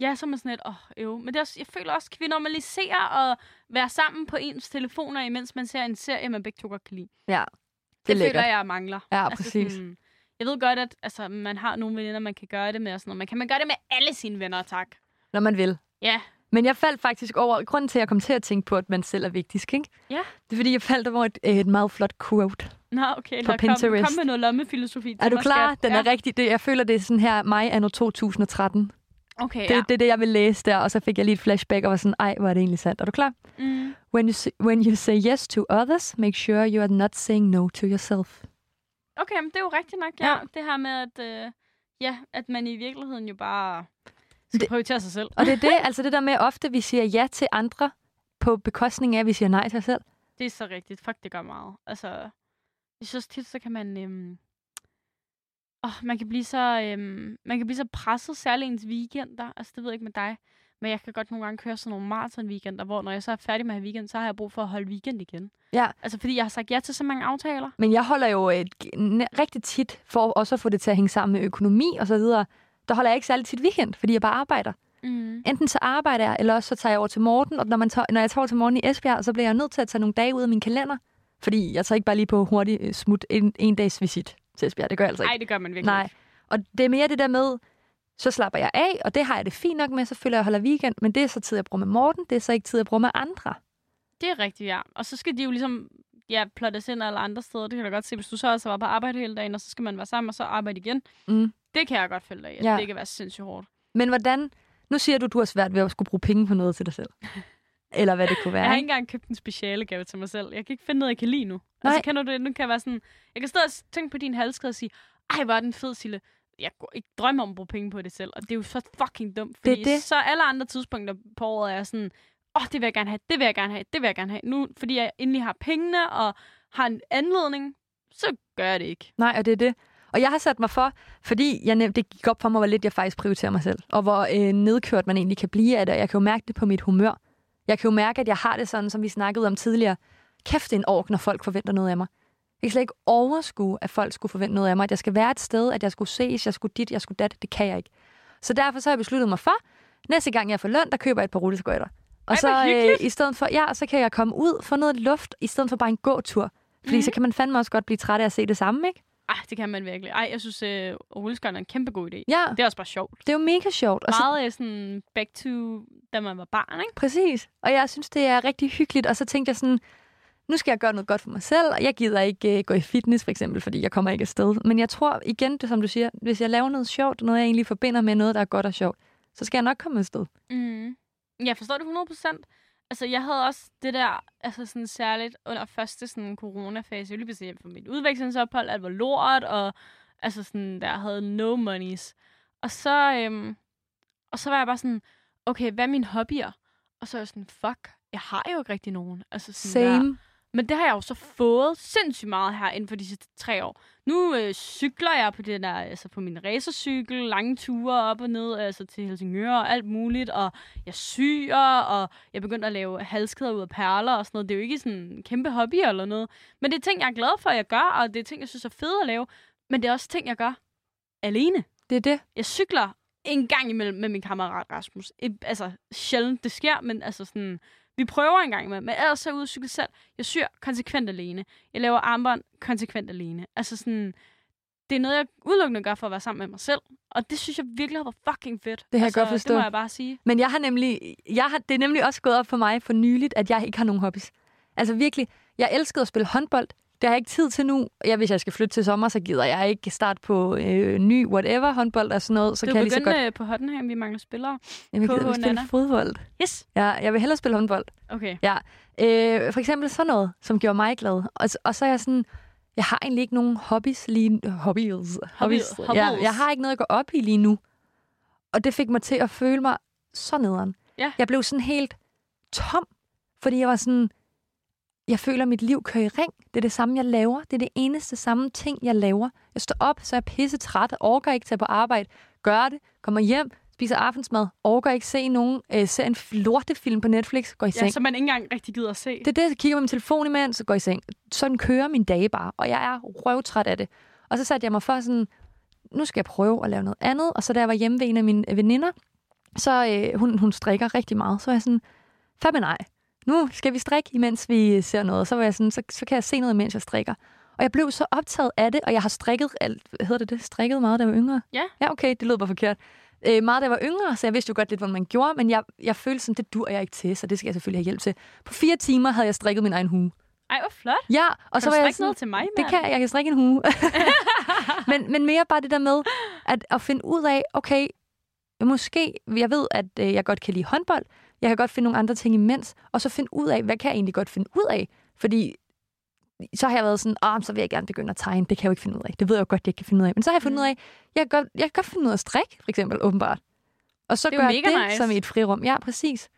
Ja, så er man sådan lidt, åh, oh, jo. Men det er også, jeg føler også, at kvinder normaliserer at være sammen på ens telefoner, imens man ser en serie, man begge to godt kan lide. Ja, Det, det er lækkert. føler jeg mangler. Ja, Altså præcis. sådan, jeg ved godt, at altså, man har nogle veninder, man kan gøre det med og sådan noget. Man kan man gøre det med alle sine venner, tak. Når man vil. Ja. Men jeg faldt faktisk over, grunden til, at jeg kom til at tænke på, at man selv er vigtigst, ikke? Ja. Det er, fordi jeg faldt over et, et meget flot quote. Nå, okay. På Lad, kom, Pinterest. kom med noget lommefilosofi. til Er du klar? skat. Den ja. er rigtig. Det, jeg føler, det er sådan her, mig anno 2013. Okay, Det, ja. det er det, jeg vil læse der, og så fik jeg lige et flashback og var sådan, ej, hvor er det egentlig sandt. Er du klar? Mm. When you, say, when you say yes to others, make sure you are not saying no to yourself. Okay, men det er jo rigtigt nok, ja. Ja. ja. Det her med, at, øh, ja, at man i virkeligheden jo bare skal Det- prioritere sig selv. Og det er det, altså det der med, ofte vi siger ja til andre, på bekostning af, at vi siger nej til os selv. Det er så rigtigt. Fuck, det gør meget. Altså, jeg synes tit, så kan man... Øhm, åh, man kan blive så, øhm, man kan blive så presset, særligt ens weekender. Altså, det ved jeg ikke med dig. Men jeg kan godt nogle gange køre sådan nogle maraton-weekender, hvor når jeg så er færdig med at have weekend, så har jeg brug for at holde weekend igen. Ja. Altså, fordi jeg har sagt ja til så mange aftaler. Men jeg holder jo et, rigtig tit, for også at få det til at hænge sammen med økonomi og så videre, der holder jeg ikke særlig tit weekend, fordi jeg bare arbejder. Mm. Enten så arbejder jeg, eller også så tager jeg over til Morten, og når, man tager, når jeg tager over til Morten i Esbjerg, så bliver jeg nødt til at tage nogle dage ud af min kalender, Fordi jeg tager ikke bare lige på hurtigt øh, smut en, en dags visit til Esbjerg. Det gør jeg altså ikke. Nej, det gør man virkelig Nej. Og det er mere det der med, så slapper jeg af, og det har jeg det fint nok med, så føler jeg, at jeg holder weekend, men det er så tid, jeg bruger med Morten, det er så ikke tid, jeg bruger med andre. Det er rigtigt, ja. Og så skal de jo ligesom ja, plottes ind alle andre steder. Det kan jeg da godt se, hvis du så også var på arbejde hele dagen, og så skal man være sammen og så arbejde igen. Mm. Det kan jeg godt følge dig i. Ja. Det kan være sindssygt hårdt. Men hvordan, nu siger du, du har svært ved at skulle bruge penge på noget til dig selv. Eller hvad det kunne være. Jeg har ikke? engang købt en speciale gave til mig selv. Jeg kan ikke finde noget, jeg kan lide nu. Nej. Altså, kender du det? Nu kan jeg være sådan... Jeg kan stå og tænke på din halskæde og sige, ej, hvor er den fed, Sille. Jeg går ikke drømme om at bruge penge på det selv. Og det er jo så fucking dumt. Det er Fordi det. så alle andre tidspunkter på året er sådan, åh, oh, det vil jeg gerne have, det vil jeg gerne have, det vil jeg gerne have. Nu, fordi jeg endelig har pengene og har en anledning, så gør jeg det ikke. Nej, og det er det. Og jeg har sat mig for, fordi jeg nem, det gik op for mig, hvor lidt jeg faktisk prioriterer mig selv. Og hvor øh, nedkørt man egentlig kan blive af det. Og jeg kan jo mærke det på mit humør. Jeg kan jo mærke, at jeg har det sådan, som vi snakkede om tidligere. Kæft, det en ork, når folk forventer noget af mig. Jeg kan slet ikke overskue, at folk skulle forvente noget af mig. At jeg skal være et sted, at jeg skulle ses, jeg skulle dit, jeg skulle dat. Det kan jeg ikke. Så derfor så har jeg besluttet mig for, næste gang jeg får løn, der køber jeg et par rulleskøjter. Og Ej, så, øh, i stedet for, ja, så kan jeg komme ud, få noget luft, i stedet for bare en gåtur. Fordi Mhm. så kan man fandme også godt blive træt af at se det samme, ikke? Ej, det kan man virkelig. Ej, jeg synes, øh, rulleskøjten er en kæmpe god idé. Ja, Det er også bare sjovt. det er jo mega sjovt. Og Meget øh, sådan back to, da man var barn, ikke? præcis. Og jeg synes, det er rigtig hyggeligt. Og så tænkte jeg sådan, nu skal jeg gøre noget godt for mig selv, og jeg gider ikke uh, gå i fitness, for eksempel, fordi jeg kommer ikke afsted. Men jeg tror igen, det som du siger, hvis jeg laver noget sjovt, noget jeg egentlig forbinder med noget, der er godt og sjovt, så skal jeg nok komme afsted. Mm. Jeg forstår det 100% Altså, jeg havde også det der, altså sådan særligt under første sådan coronafase, jeg lige sige for mit udvekslingsophold, alt var lort, og altså sådan, der havde no monies. Og så, øhm, og så var jeg bare sådan, okay, hvad er mine hobbyer? Og så er jeg sådan, fuck, jeg har jo ikke rigtig nogen. Altså sådan Der. Same. Men det har jeg jo så fået sindssygt meget her inden for de sidste tre år. Nu øh, cykler jeg på det der, altså på min racercykel, lange ture op og ned, altså til Helsingør og alt muligt, og jeg syr, og jeg begyndte at lave halskæder ud af perler og sådan noget. Det er jo ikke sådan en kæmpe hobby eller noget. Men det er ting, jeg er glad for, at jeg gør, og det er ting, jeg synes er fede at lave. Men det er også ting, jeg gør alene. Det er det. Jeg cykler en gang imellem med min kammerat Rasmus. Et, altså, sjældent det sker, men altså sådan... Vi prøver en gang imellem, men ellers så jeg ude og cykle selv. Jeg syr konsekvent alene. Jeg laver armbånd konsekvent alene. Altså sådan... Det er noget, jeg udelukkende gør for at være sammen med mig selv. Og det synes jeg virkelig har været fucking fedt. jeg altså, godt forstå. Det må jeg bare sige. Men jeg har nemlig, jeg har, det er nemlig også gået op for mig for nyligt, at jeg ikke har nogen hobbies. Altså virkelig, jeg elskede at spille håndbold. Det har jeg ikke tid til nu. Ja, hvis jeg skal flytte til sommer, så gider jeg ikke starte på øh, ny whatever håndbold og sådan noget. Så du kan jeg lige så godt... godt... på Hottenham, vi mangler spillere. Jamen, jeg gider spille fodbold. Yes. Ja, jeg vil hellere spille håndbold. Okay. Øh, for eksempel sådan noget, som gjorde mig glad. Og, og så er jeg sådan, jeg har egentlig ikke nogen hobbies lige hobbies. hobbies. Ja, hobbies. jeg har ikke noget at gå op i lige nu. Og det fik mig til at føle mig så nederen. Ja. Jeg blev sådan helt tom, fordi jeg var sådan, jeg føler, at mit liv kører i ring. Det er det samme, jeg laver. Det er det eneste samme ting, jeg laver. Jeg står op, så er jeg pisse træt, orker ikke tage på arbejde, gør det, kommer hjem, spiser aftensmad, orker ikke se nogen, øh, ser en lortefilm på Netflix, går i seng. Ja, som man ikke engang rigtig gider at se. Det er det, jeg kigger på min telefon imens, så går i seng. Sådan kører min dage bare, og jeg er røvtræt af det. Og så satte jeg mig for sådan, nu skal jeg prøve at lave noget andet. Og så da jeg var hjemme ved en af mine veninder, så øh, hun, hun strikker rigtig meget. Så var jeg sådan, fandme nej, nu skal vi strikke, imens vi ser noget. Så var jeg sådan, så, så kan jeg se noget, mens jeg strikker. Og jeg blev så optaget af det, og jeg har strikket, alt, hvad hedder det det, strikket meget, da jeg var yngre. Ja. Ja, okay, det lød bare forkert. Øh, meget, da jeg var yngre, så jeg vidste jo godt lidt, hvordan man gjorde, men jeg, jeg følte sådan, det dur jeg ikke til, så det skal jeg selvfølgelig have hjælp til. På fire timer havde jeg strikket min egen hue. Ej, hvor flot. Ja, og Og så var jeg sådan, noget til mig, det mand. kan jeg, jeg kan strikke en hue. men, men mere bare det der med, at, at finde ud af, okay, måske, jeg ved, at øh, jeg godt kan lide håndbold, jeg kan godt finde nogle andre ting imens, og så finde ud af, hvad kan jeg egentlig godt finde ud af? Fordi så har jeg været sådan, ah, så vil jeg gerne begynde at tegne, det kan jeg jo ikke finde ud af. Det ved jeg jo godt, jeg kan finde ud af. Men så har jeg fundet ud af, jeg kan godt, jeg kan godt finde ud af at strikke, for eksempel, åbenbart. Og så Det gør jeg det nice. som i et frirum. Ja, præcis.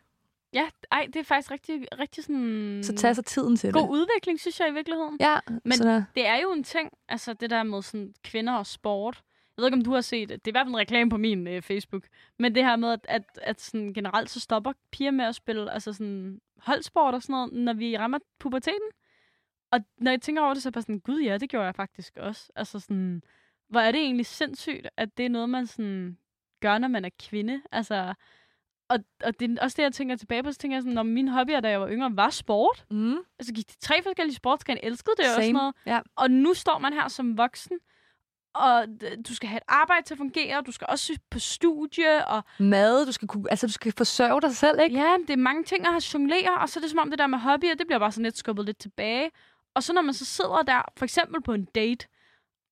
Ja, ej, det er faktisk rigtig, rigtig sådan... Så tager sig tiden til God det. udvikling, synes jeg i virkeligheden. Ja, Men- så der, Det er jo en ting, altså det der med sådan kvinder og sport. Ved ikke, om du har set det. Det er i hvert fald en reklame på min øh, Facebook. Men det her med, at, at, at sådan generelt så stopper piger med at spille altså sådan holdsport og sådan noget, når vi rammer puberteten. Og når jeg tænker over det, så er jeg bare sådan, gud ja, det gjorde jeg faktisk også. Altså sådan, hvor er det egentlig sindssygt, at det er noget, man sådan gør, når man er kvinde. Altså, og, og det er også det, jeg tænker tilbage på. Så tænker jeg sådan, når mine hobbyer, da jeg var yngre, var sport. Mm. Altså gik de tre forskellige sportsgrene, elskede det og sådan Same. noget. Ja. Og nu står man her som voksen, og du skal have et arbejde til at fungere, du skal også på studie, og Mad, du skal, kunne, altså, du skal forsørge dig selv, ikke? ja, det er mange ting at jonglere, og så er det som om det der med hobbyer, det bliver bare sådan lidt skubbet lidt tilbage. Og så når man så sidder der, for eksempel på en date,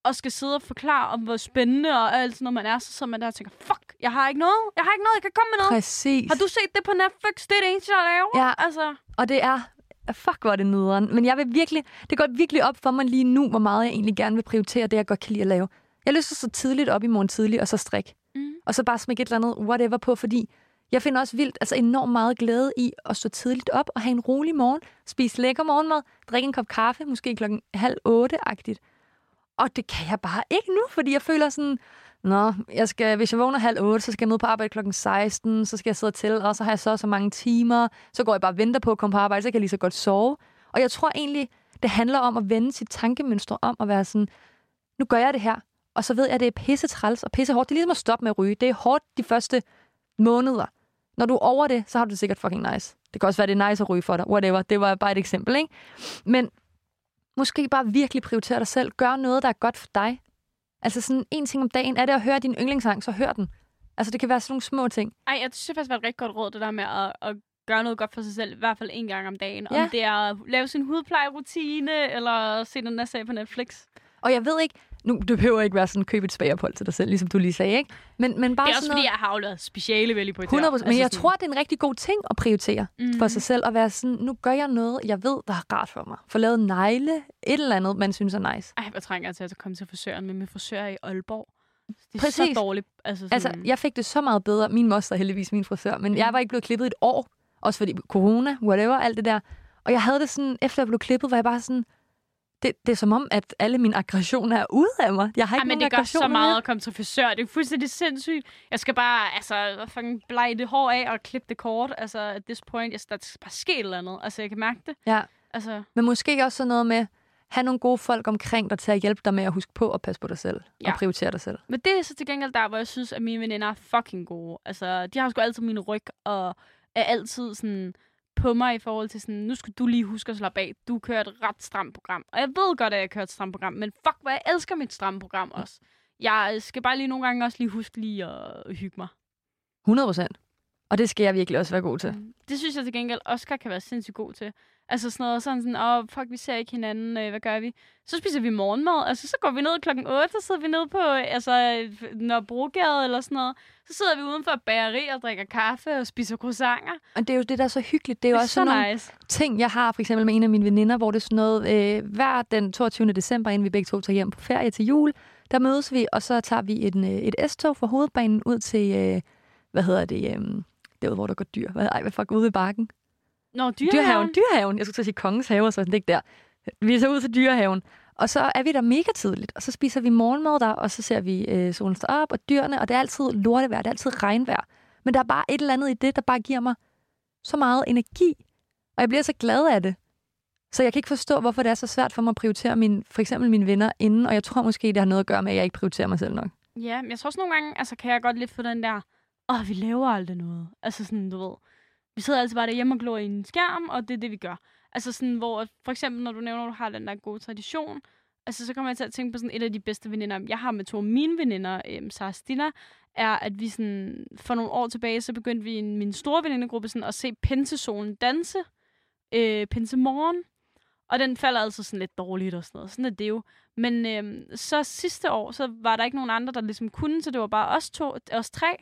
og skal sidde og forklare om, hvor spændende og alt sådan noget man er, så sidder man der og tænker, fuck, jeg har ikke noget, jeg har ikke noget, jeg kan komme med noget. Præcis. Har du set det på Netflix? Det er det eneste, jeg laver. Ja. Altså, Og det er... Fuck, hvor er det nederen. Men jeg vil virkelig... Det går virkelig op for mig lige nu, hvor meget jeg egentlig gerne vil prioritere det, jeg godt kan lide at lave. Jeg at stå tidligt op i morgen tidlig, og så strik. Mm. Og så bare smække et eller andet whatever på, fordi jeg finder også vildt, altså enormt meget glæde i at stå tidligt op og have en rolig morgen, spise lækker morgenmad, drikke en kop kaffe, måske klokken halv otte-agtigt. Og det kan jeg bare ikke nu, fordi jeg føler sådan, Nå, jeg skal, hvis jeg vågner halv otte, så skal jeg møde på arbejde klokken 16, så skal jeg sidde til, og så har jeg så så mange timer, så går jeg bare og venter på at komme på arbejde, så kan jeg lige så godt sove. Og jeg tror egentlig, det handler om at vende sit tankemønster om at være sådan, nu gør jeg det her, og så ved jeg, at det er pisse træls og pisse hårdt. Det er ligesom at stoppe med at ryge. Det er hårdt de første måneder. Når du er over det, så har du det sikkert fucking nice. Det kan også være, det er nice at ryge for dig. Whatever. Det var bare et eksempel, ikke? Men måske bare virkelig prioritere dig selv. Gør noget, der er godt for dig. Altså sådan en ting om dagen. Er det at høre din yndlingssang, så hør den. Altså det kan være sådan nogle små ting. ej, jeg synes faktisk, det var et rigtig godt råd, det der med at, at gøre noget godt for sig selv, i hvert fald en gang om dagen. Ja. Om det er at lave sin hudplejerutine, eller se den der serie på Netflix. Og jeg ved ikke, nu det behøver ikke være sådan, køb et spageophold til dig selv, ligesom du lige sagde, ikke? Men, men bare Det er også sådan fordi, noget, jeg har afleveret speciale i på 100 Men jeg tror, det er en rigtig god ting at prioritere mm. for sig selv. At være sådan, nu gør jeg noget, jeg ved, der er rart for mig. Få lavet negle, et eller andet, man synes er nice. Ej, hvor trænger jeg til at komme til frisøren, men min frisør i Aalborg. Det er Præcis. så dårligt. Altså, sådan, Altså, jeg fik det så meget bedre. Min moster er heldigvis min frisør, men jeg var ikke blevet klippet et år. Også fordi corona, whatever, alt det der. Og jeg havde det sådan, efter jeg blev klippet, var jeg bare sådan, det, det er som om, at alle mine aggressioner er ude af mig. Jeg har ikke Ej, men nogen det gør så meget mere. at komme til frisør. Det er fuldstændig sindssygt. Jeg skal bare altså, fucking blege det hår af og klippe det kort. Altså, at this point, jeg, der skal bare ske et eller andet. Altså, jeg kan mærke det. Ja. Altså, Men måske også sådan noget med, have nogle gode folk omkring dig til at hjælpe dig med at huske på at passe på dig selv. Ja. Og prioritere dig selv. men det er så til gengæld der, hvor jeg synes, at mine veninder er fucking gode. Altså, de har sgu altid min ryg, og er altid sådan på mig i forhold til sådan, nu skal du lige huske at slappe af. Du kører et ret stramt program. Og jeg ved godt, at jeg kører et stramt program, men fuck, hvor jeg elsker mit stramme program også. Jeg skal bare lige nogle gange også lige huske lige at hygge mig. 100 procent. Og det skal jeg virkelig også være god til. Mm. Det synes jeg til gengæld, Oscar kan være sindssygt god til. Altså sådan noget sådan, sådan åh, oh, fuck, vi ser ikke hinanden, øh, hvad gør vi? Så spiser vi morgenmad, altså så går vi ned klokken 8, så sidder vi ned på, øh, altså, når Brogade eller sådan noget. Så sidder vi uden for et bageri og drikker kaffe og spiser croissanter. Og det er jo det, der er så hyggeligt. Det er jo Det er også så sådan nogle nice. ting, jeg har for eksempel med en af mine veninder, hvor det er sådan noget, øh, hver den 22. december, inden vi begge to tager hjem på ferie til jul, der mødes vi, og så tager vi en, øh, et S-tog fra hovedbanen ud til, øh, hvad hedder det, øh, derude, hvor der går dyr. Hvad, ej, hvad fuck, ude i bakken? Nå, dyrehaven. Dyrehaven. Dyrehaven. Jeg skulle til at sige kongens have, så det ikke der. Vi er så ud til dyrehaven. Og så er vi der mega tidligt, og så spiser vi morgenmad der, og så ser vi øh, solen stå op, og dyrene, og det er altid lortevejr, det er altid regnvejr. Men der er bare et eller andet i det, der bare giver mig så meget energi, og jeg bliver så glad af det. Så jeg kan ikke forstå, hvorfor det er så svært for mig at prioritere min, for eksempel mine venner inden, og jeg tror måske, det har noget at gøre med, at jeg ikke prioriterer mig selv nok. Ja, men jeg tror også nogle gange, altså kan jeg godt lidt få den der, åh, vi laver aldrig noget. Altså sådan, du ved, vi sidder altså bare derhjemme og glor i en skærm, og det er det, vi gør. Altså sådan, hvor for eksempel, når du nævner, at du har den der gode tradition, altså så kommer jeg til at tænke på sådan et af de bedste veninder, jeg har med to af mine veninder, øhm, Sara Stina, er, at vi sådan, for nogle år tilbage, så begyndte vi i min store venindegruppe sådan, at se Pensesolen danse, øh, Pensemorgen, og den falder altså sådan lidt dårligt og sådan noget. Sådan er det jo. Men øhm, så sidste år, så var der ikke nogen andre, der ligesom kunne, så det var bare os to, os tre.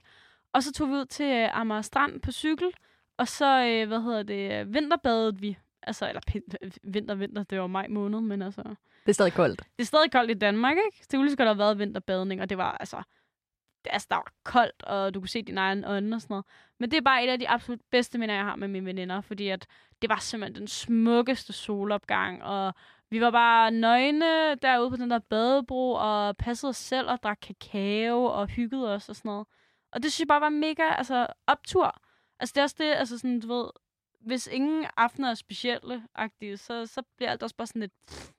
Og så tog vi ud til øh, Amager Strand på cykel, og så, øh, hvad hedder det, øh, vinterbadede vi. Altså, eller øh, vinter, vinter, det var maj måned, men altså... Det er stadig koldt. Det er stadig koldt i Danmark, ikke? Det kunne lige godt have været vinterbadning, og det var altså... Det, altså, der var koldt, og du kunne se din egen øjne og sådan noget. Men det er bare et af de absolut bedste minder, jeg har med mine veninder, fordi at det var simpelthen den smukkeste solopgang, og vi var bare nøgne derude på den der badebro, og passede os selv og drak kakao og hyggede os og sådan noget. Og det synes jeg bare var mega, altså, optur. Altså, det er også det, altså sådan, du ved, hvis ingen aftener er specielle, så, så bliver alt også bare sådan lidt...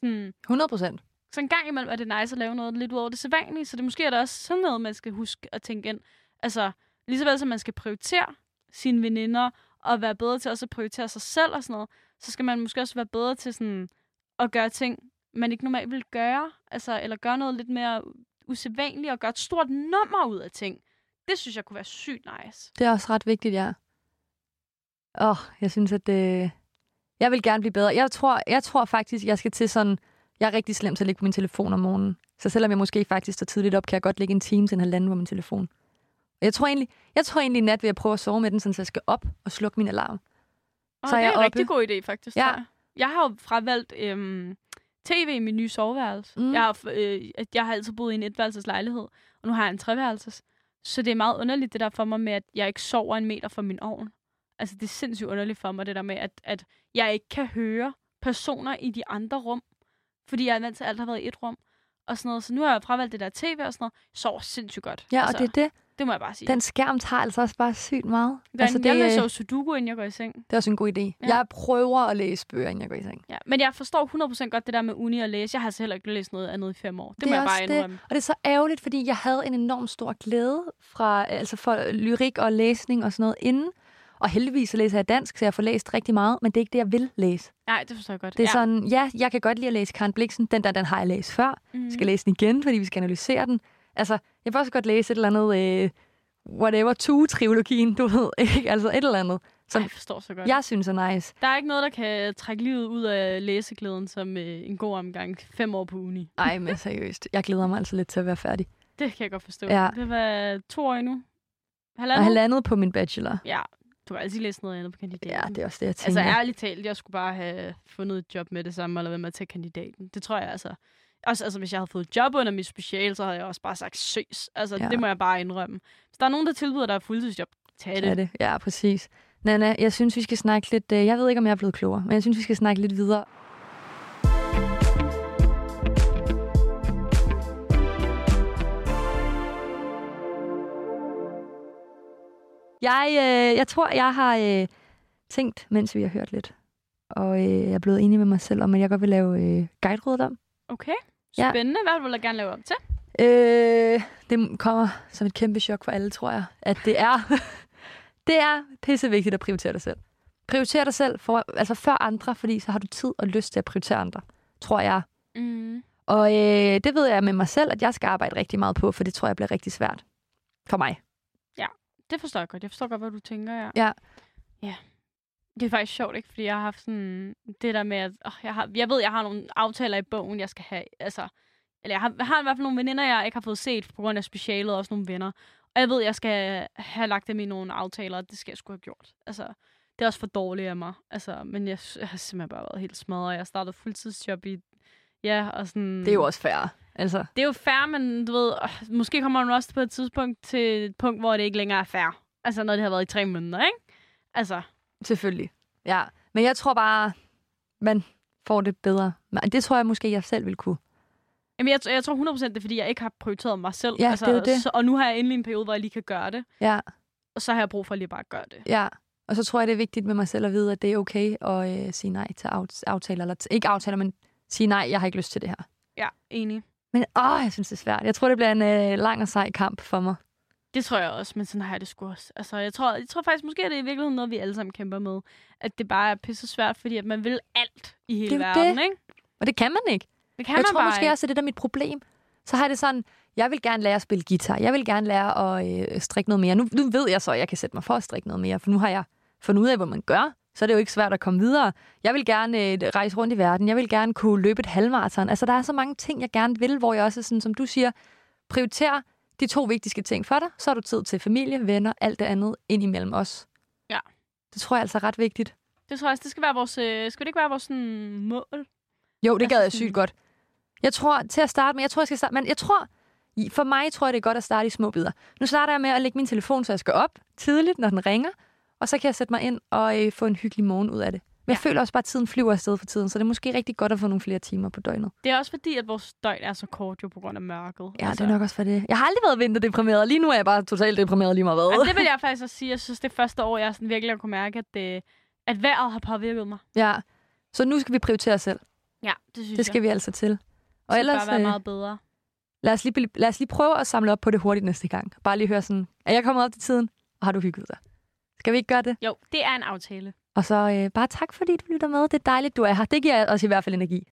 Sådan, 100 procent. så en gang imellem er det nice at lave noget lidt ud over det sædvanlige, så det måske er der også sådan noget, man skal huske at tænke ind. Altså, Ligeså som man skal prioritere sine veninder, og være bedre til også at prioritere sig selv og sådan noget, så skal man måske også være bedre til sådan at gøre ting, man ikke normalt vil gøre. Altså, eller gøre noget lidt mere usædvanligt og gøre et stort nummer ud af ting. Det synes jeg kunne være sygt nice. Det er også ret vigtigt, ja. Åh, oh, jeg synes, at det... Jeg vil gerne blive bedre. Jeg tror, jeg tror faktisk, jeg skal til sådan... Jeg er rigtig slem til at ligge på min telefon om morgenen. Så selvom jeg måske faktisk står tidligt op, kan jeg godt lægge en time til en halvanden på min telefon. Og jeg tror egentlig, jeg tror egentlig nat vil jeg prøve at sove med den, så jeg skal op og slukke min alarm. Oh, så er det er en rigtig god idé, faktisk. Ja. Jeg. jeg har jo fravalgt øhm, tv i min nye soveværelse. Mm. Jeg, har, øh, jeg har altid boet i en etværelseslejlighed, og nu har jeg en treværelses. Så det er meget underligt, det der for mig med, at jeg ikke sover en meter fra min ovn. Altså, det er sindssygt underligt for mig, det der med, at, at jeg ikke kan høre personer i de andre rum. Fordi jeg er vant til, at alt har været i et rum. Og sådan noget. Så nu har jeg fravalgt det der tv og sådan noget. Jeg sover sindssygt godt. Ja, altså, og det er det. Det må jeg bare sige. Den skærm tager altså også bare sygt meget. Den, altså, det, jeg læser jo Sudoku, inden jeg går i seng. Det er også en god idé. Ja. Jeg prøver at læse bøger, inden jeg går i seng. Ja, men jeg forstår 100% godt det der med uni og læse. Jeg har altså heller ikke læst noget andet i fem år. Det, det må jeg bare indrømme. Det. Og det er så ærgerligt, fordi jeg havde en enorm stor glæde fra, altså for lyrik og læsning og sådan noget inden. Og heldigvis så læser jeg dansk, så jeg får læst rigtig meget, men det er ikke det, jeg vil læse. Nej, det forstår jeg godt. Det er ja. sådan, ja, jeg kan godt lide at læse Karen Bliksen. Den der, den har jeg læst før. Mm. skal læse den igen, fordi vi skal analysere den. Altså, jeg vil også godt læse et eller andet, øh, whatever, to-trilogien, du ved, ikke? Altså et eller andet. Som Ej, jeg forstår så godt. Jeg synes er nice. Der er ikke noget, der kan trække livet ud af læseglæden som øh, en god omgang fem år på uni. Nej, men seriøst. Jeg glæder mig altså lidt til at være færdig. Det kan jeg godt forstå. Ja. Det var to år nu. Halvandet? Og halvandet på min bachelor. Ja, du har altid læst noget andet på kandidaten. Ja, det er også det, jeg altså, tænker. Altså ærligt talt, jeg skulle bare have fundet et job med det samme, eller hvad med at tage kandidaten. Det tror jeg altså. Også, altså, hvis jeg havde fået et job under mit special, så havde jeg også bare sagt søs. Altså, ja. det må jeg bare indrømme. Hvis der er nogen, der tilbyder dig fuldtidsjob, tag det. Tag det. Ja, præcis. Nana, jeg synes, vi skal snakke lidt... Øh, jeg ved ikke, om jeg er blevet klogere, men jeg synes, vi skal snakke lidt videre Jeg, øh, jeg tror, jeg har øh, tænkt, mens vi har hørt lidt, og øh, jeg er blevet enig med mig selv om, at jeg godt vil lave øh, guide om. Okay, spændende. Ja. Hvad vil du gerne lave om til? Øh, det kommer som et kæmpe chok for alle, tror jeg, at det er, det er pisse vigtigt at prioritere dig selv. Prioritere dig selv for, altså før andre, fordi så har du tid og lyst til at prioritere andre, tror jeg. Mm. Og øh, det ved jeg med mig selv, at jeg skal arbejde rigtig meget på, for det tror jeg bliver rigtig svært for mig. Det forstår jeg godt. Jeg forstår godt, hvad du tænker, ja. Ja. Ja. Det er faktisk sjovt, ikke? Fordi jeg har haft sådan det der med, at oh, jeg, har, jeg ved, jeg har nogle aftaler i bogen, jeg skal have. Altså, eller jeg har, jeg har i hvert fald nogle veninder, jeg ikke har fået set på grund af specialet, og også nogle venner. Og jeg ved, jeg skal have lagt dem i nogle aftaler, og det skal jeg sgu have gjort. Altså, det er også for dårligt af mig. Altså, men jeg, jeg har simpelthen bare været helt smadret. Jeg startede fuldtidsjob i... Ja, og sådan... Det er jo også fair. Altså. Det er jo fair, men du ved, øh, måske kommer man også på et tidspunkt til et punkt, hvor det ikke længere er fair. Altså, når det har været i tre måneder, ikke? Altså. Selvfølgelig. Ja, men jeg tror bare, man får det bedre. Men det tror jeg måske, jeg selv vil kunne. Jamen, jeg, jeg tror 100% det er, fordi jeg ikke har prioriteret mig selv. Ja, altså, det er det. Så, og nu har jeg endelig en periode, hvor jeg lige kan gøre det. Ja. Og så har jeg brug for lige bare at gøre det. Ja, og så tror jeg, det er vigtigt med mig selv at vide, at det er okay at øh, sige nej til aftaler. Eller ikke aftaler, men sige nej, jeg har ikke lyst til det her. Ja, enig. Men åh, jeg synes, det er svært. Jeg tror, det bliver en øh, lang og sej kamp for mig. Det tror jeg også, men sådan har jeg det sgu også. Altså, jeg tror, jeg tror faktisk, måske er det i virkeligheden noget, vi alle sammen kæmper med. At det bare er pisse svært, fordi at man vil alt i hele det verden, det. ikke? Og det kan man ikke. Det kan jeg man tror bare måske ikke. også, at det er mit problem. Så har jeg det sådan, jeg vil gerne lære at spille guitar. Jeg vil gerne lære at øh, strikke noget mere. Nu, nu ved jeg så, at jeg kan sætte mig for at strikke noget mere, for nu har jeg fundet ud af, hvad man gør så er det jo ikke svært at komme videre. Jeg vil gerne øh, rejse rundt i verden. Jeg vil gerne kunne løbe et halvmarathon. Altså, der er så mange ting, jeg gerne vil, hvor jeg også, sådan, som du siger, prioriterer de to vigtigste ting for dig. Så har du tid til familie, venner, alt det andet ind imellem os. Ja. Det tror jeg altså er ret vigtigt. Det tror jeg også, det skal være vores, øh, skal det ikke være vores sådan, mål? Jo, det gad jeg sygt godt. Jeg tror, til at starte med, jeg tror, jeg skal starte, men jeg tror, for mig tror jeg, det er godt at starte i små bidder. Nu starter jeg med at lægge min telefon, så jeg skal op tidligt, når den ringer. Og så kan jeg sætte mig ind og øh, få en hyggelig morgen ud af det. Men ja. jeg føler også bare, at tiden flyver afsted for tiden, så det er måske rigtig godt at få nogle flere timer på døgnet. Det er også fordi, at vores døgn er så kort jo på grund af mørket. Ja, altså. det er nok også for det. Jeg har aldrig været vinterdeprimeret. Lige nu er jeg bare totalt deprimeret lige meget hvad. Altså, det vil jeg faktisk også sige. Jeg synes, det første år, jeg sådan virkelig har kunne mærke, at, det, at vejret har påvirket mig. Ja, så nu skal vi prioritere os selv. Ja, det synes Det skal jeg. vi altså til. Og det ellers, bare være øh, meget bedre. Lad os, lige, lad os lige prøve at samle op på det hurtigt næste gang. Bare lige høre sådan, er jeg kommet op til tiden? og har du hygget dig. Skal vi ikke gøre det? Jo, det er en aftale. Og så øh, bare tak, fordi du lytter med. Det er dejligt, du er her. Det giver os i hvert fald energi.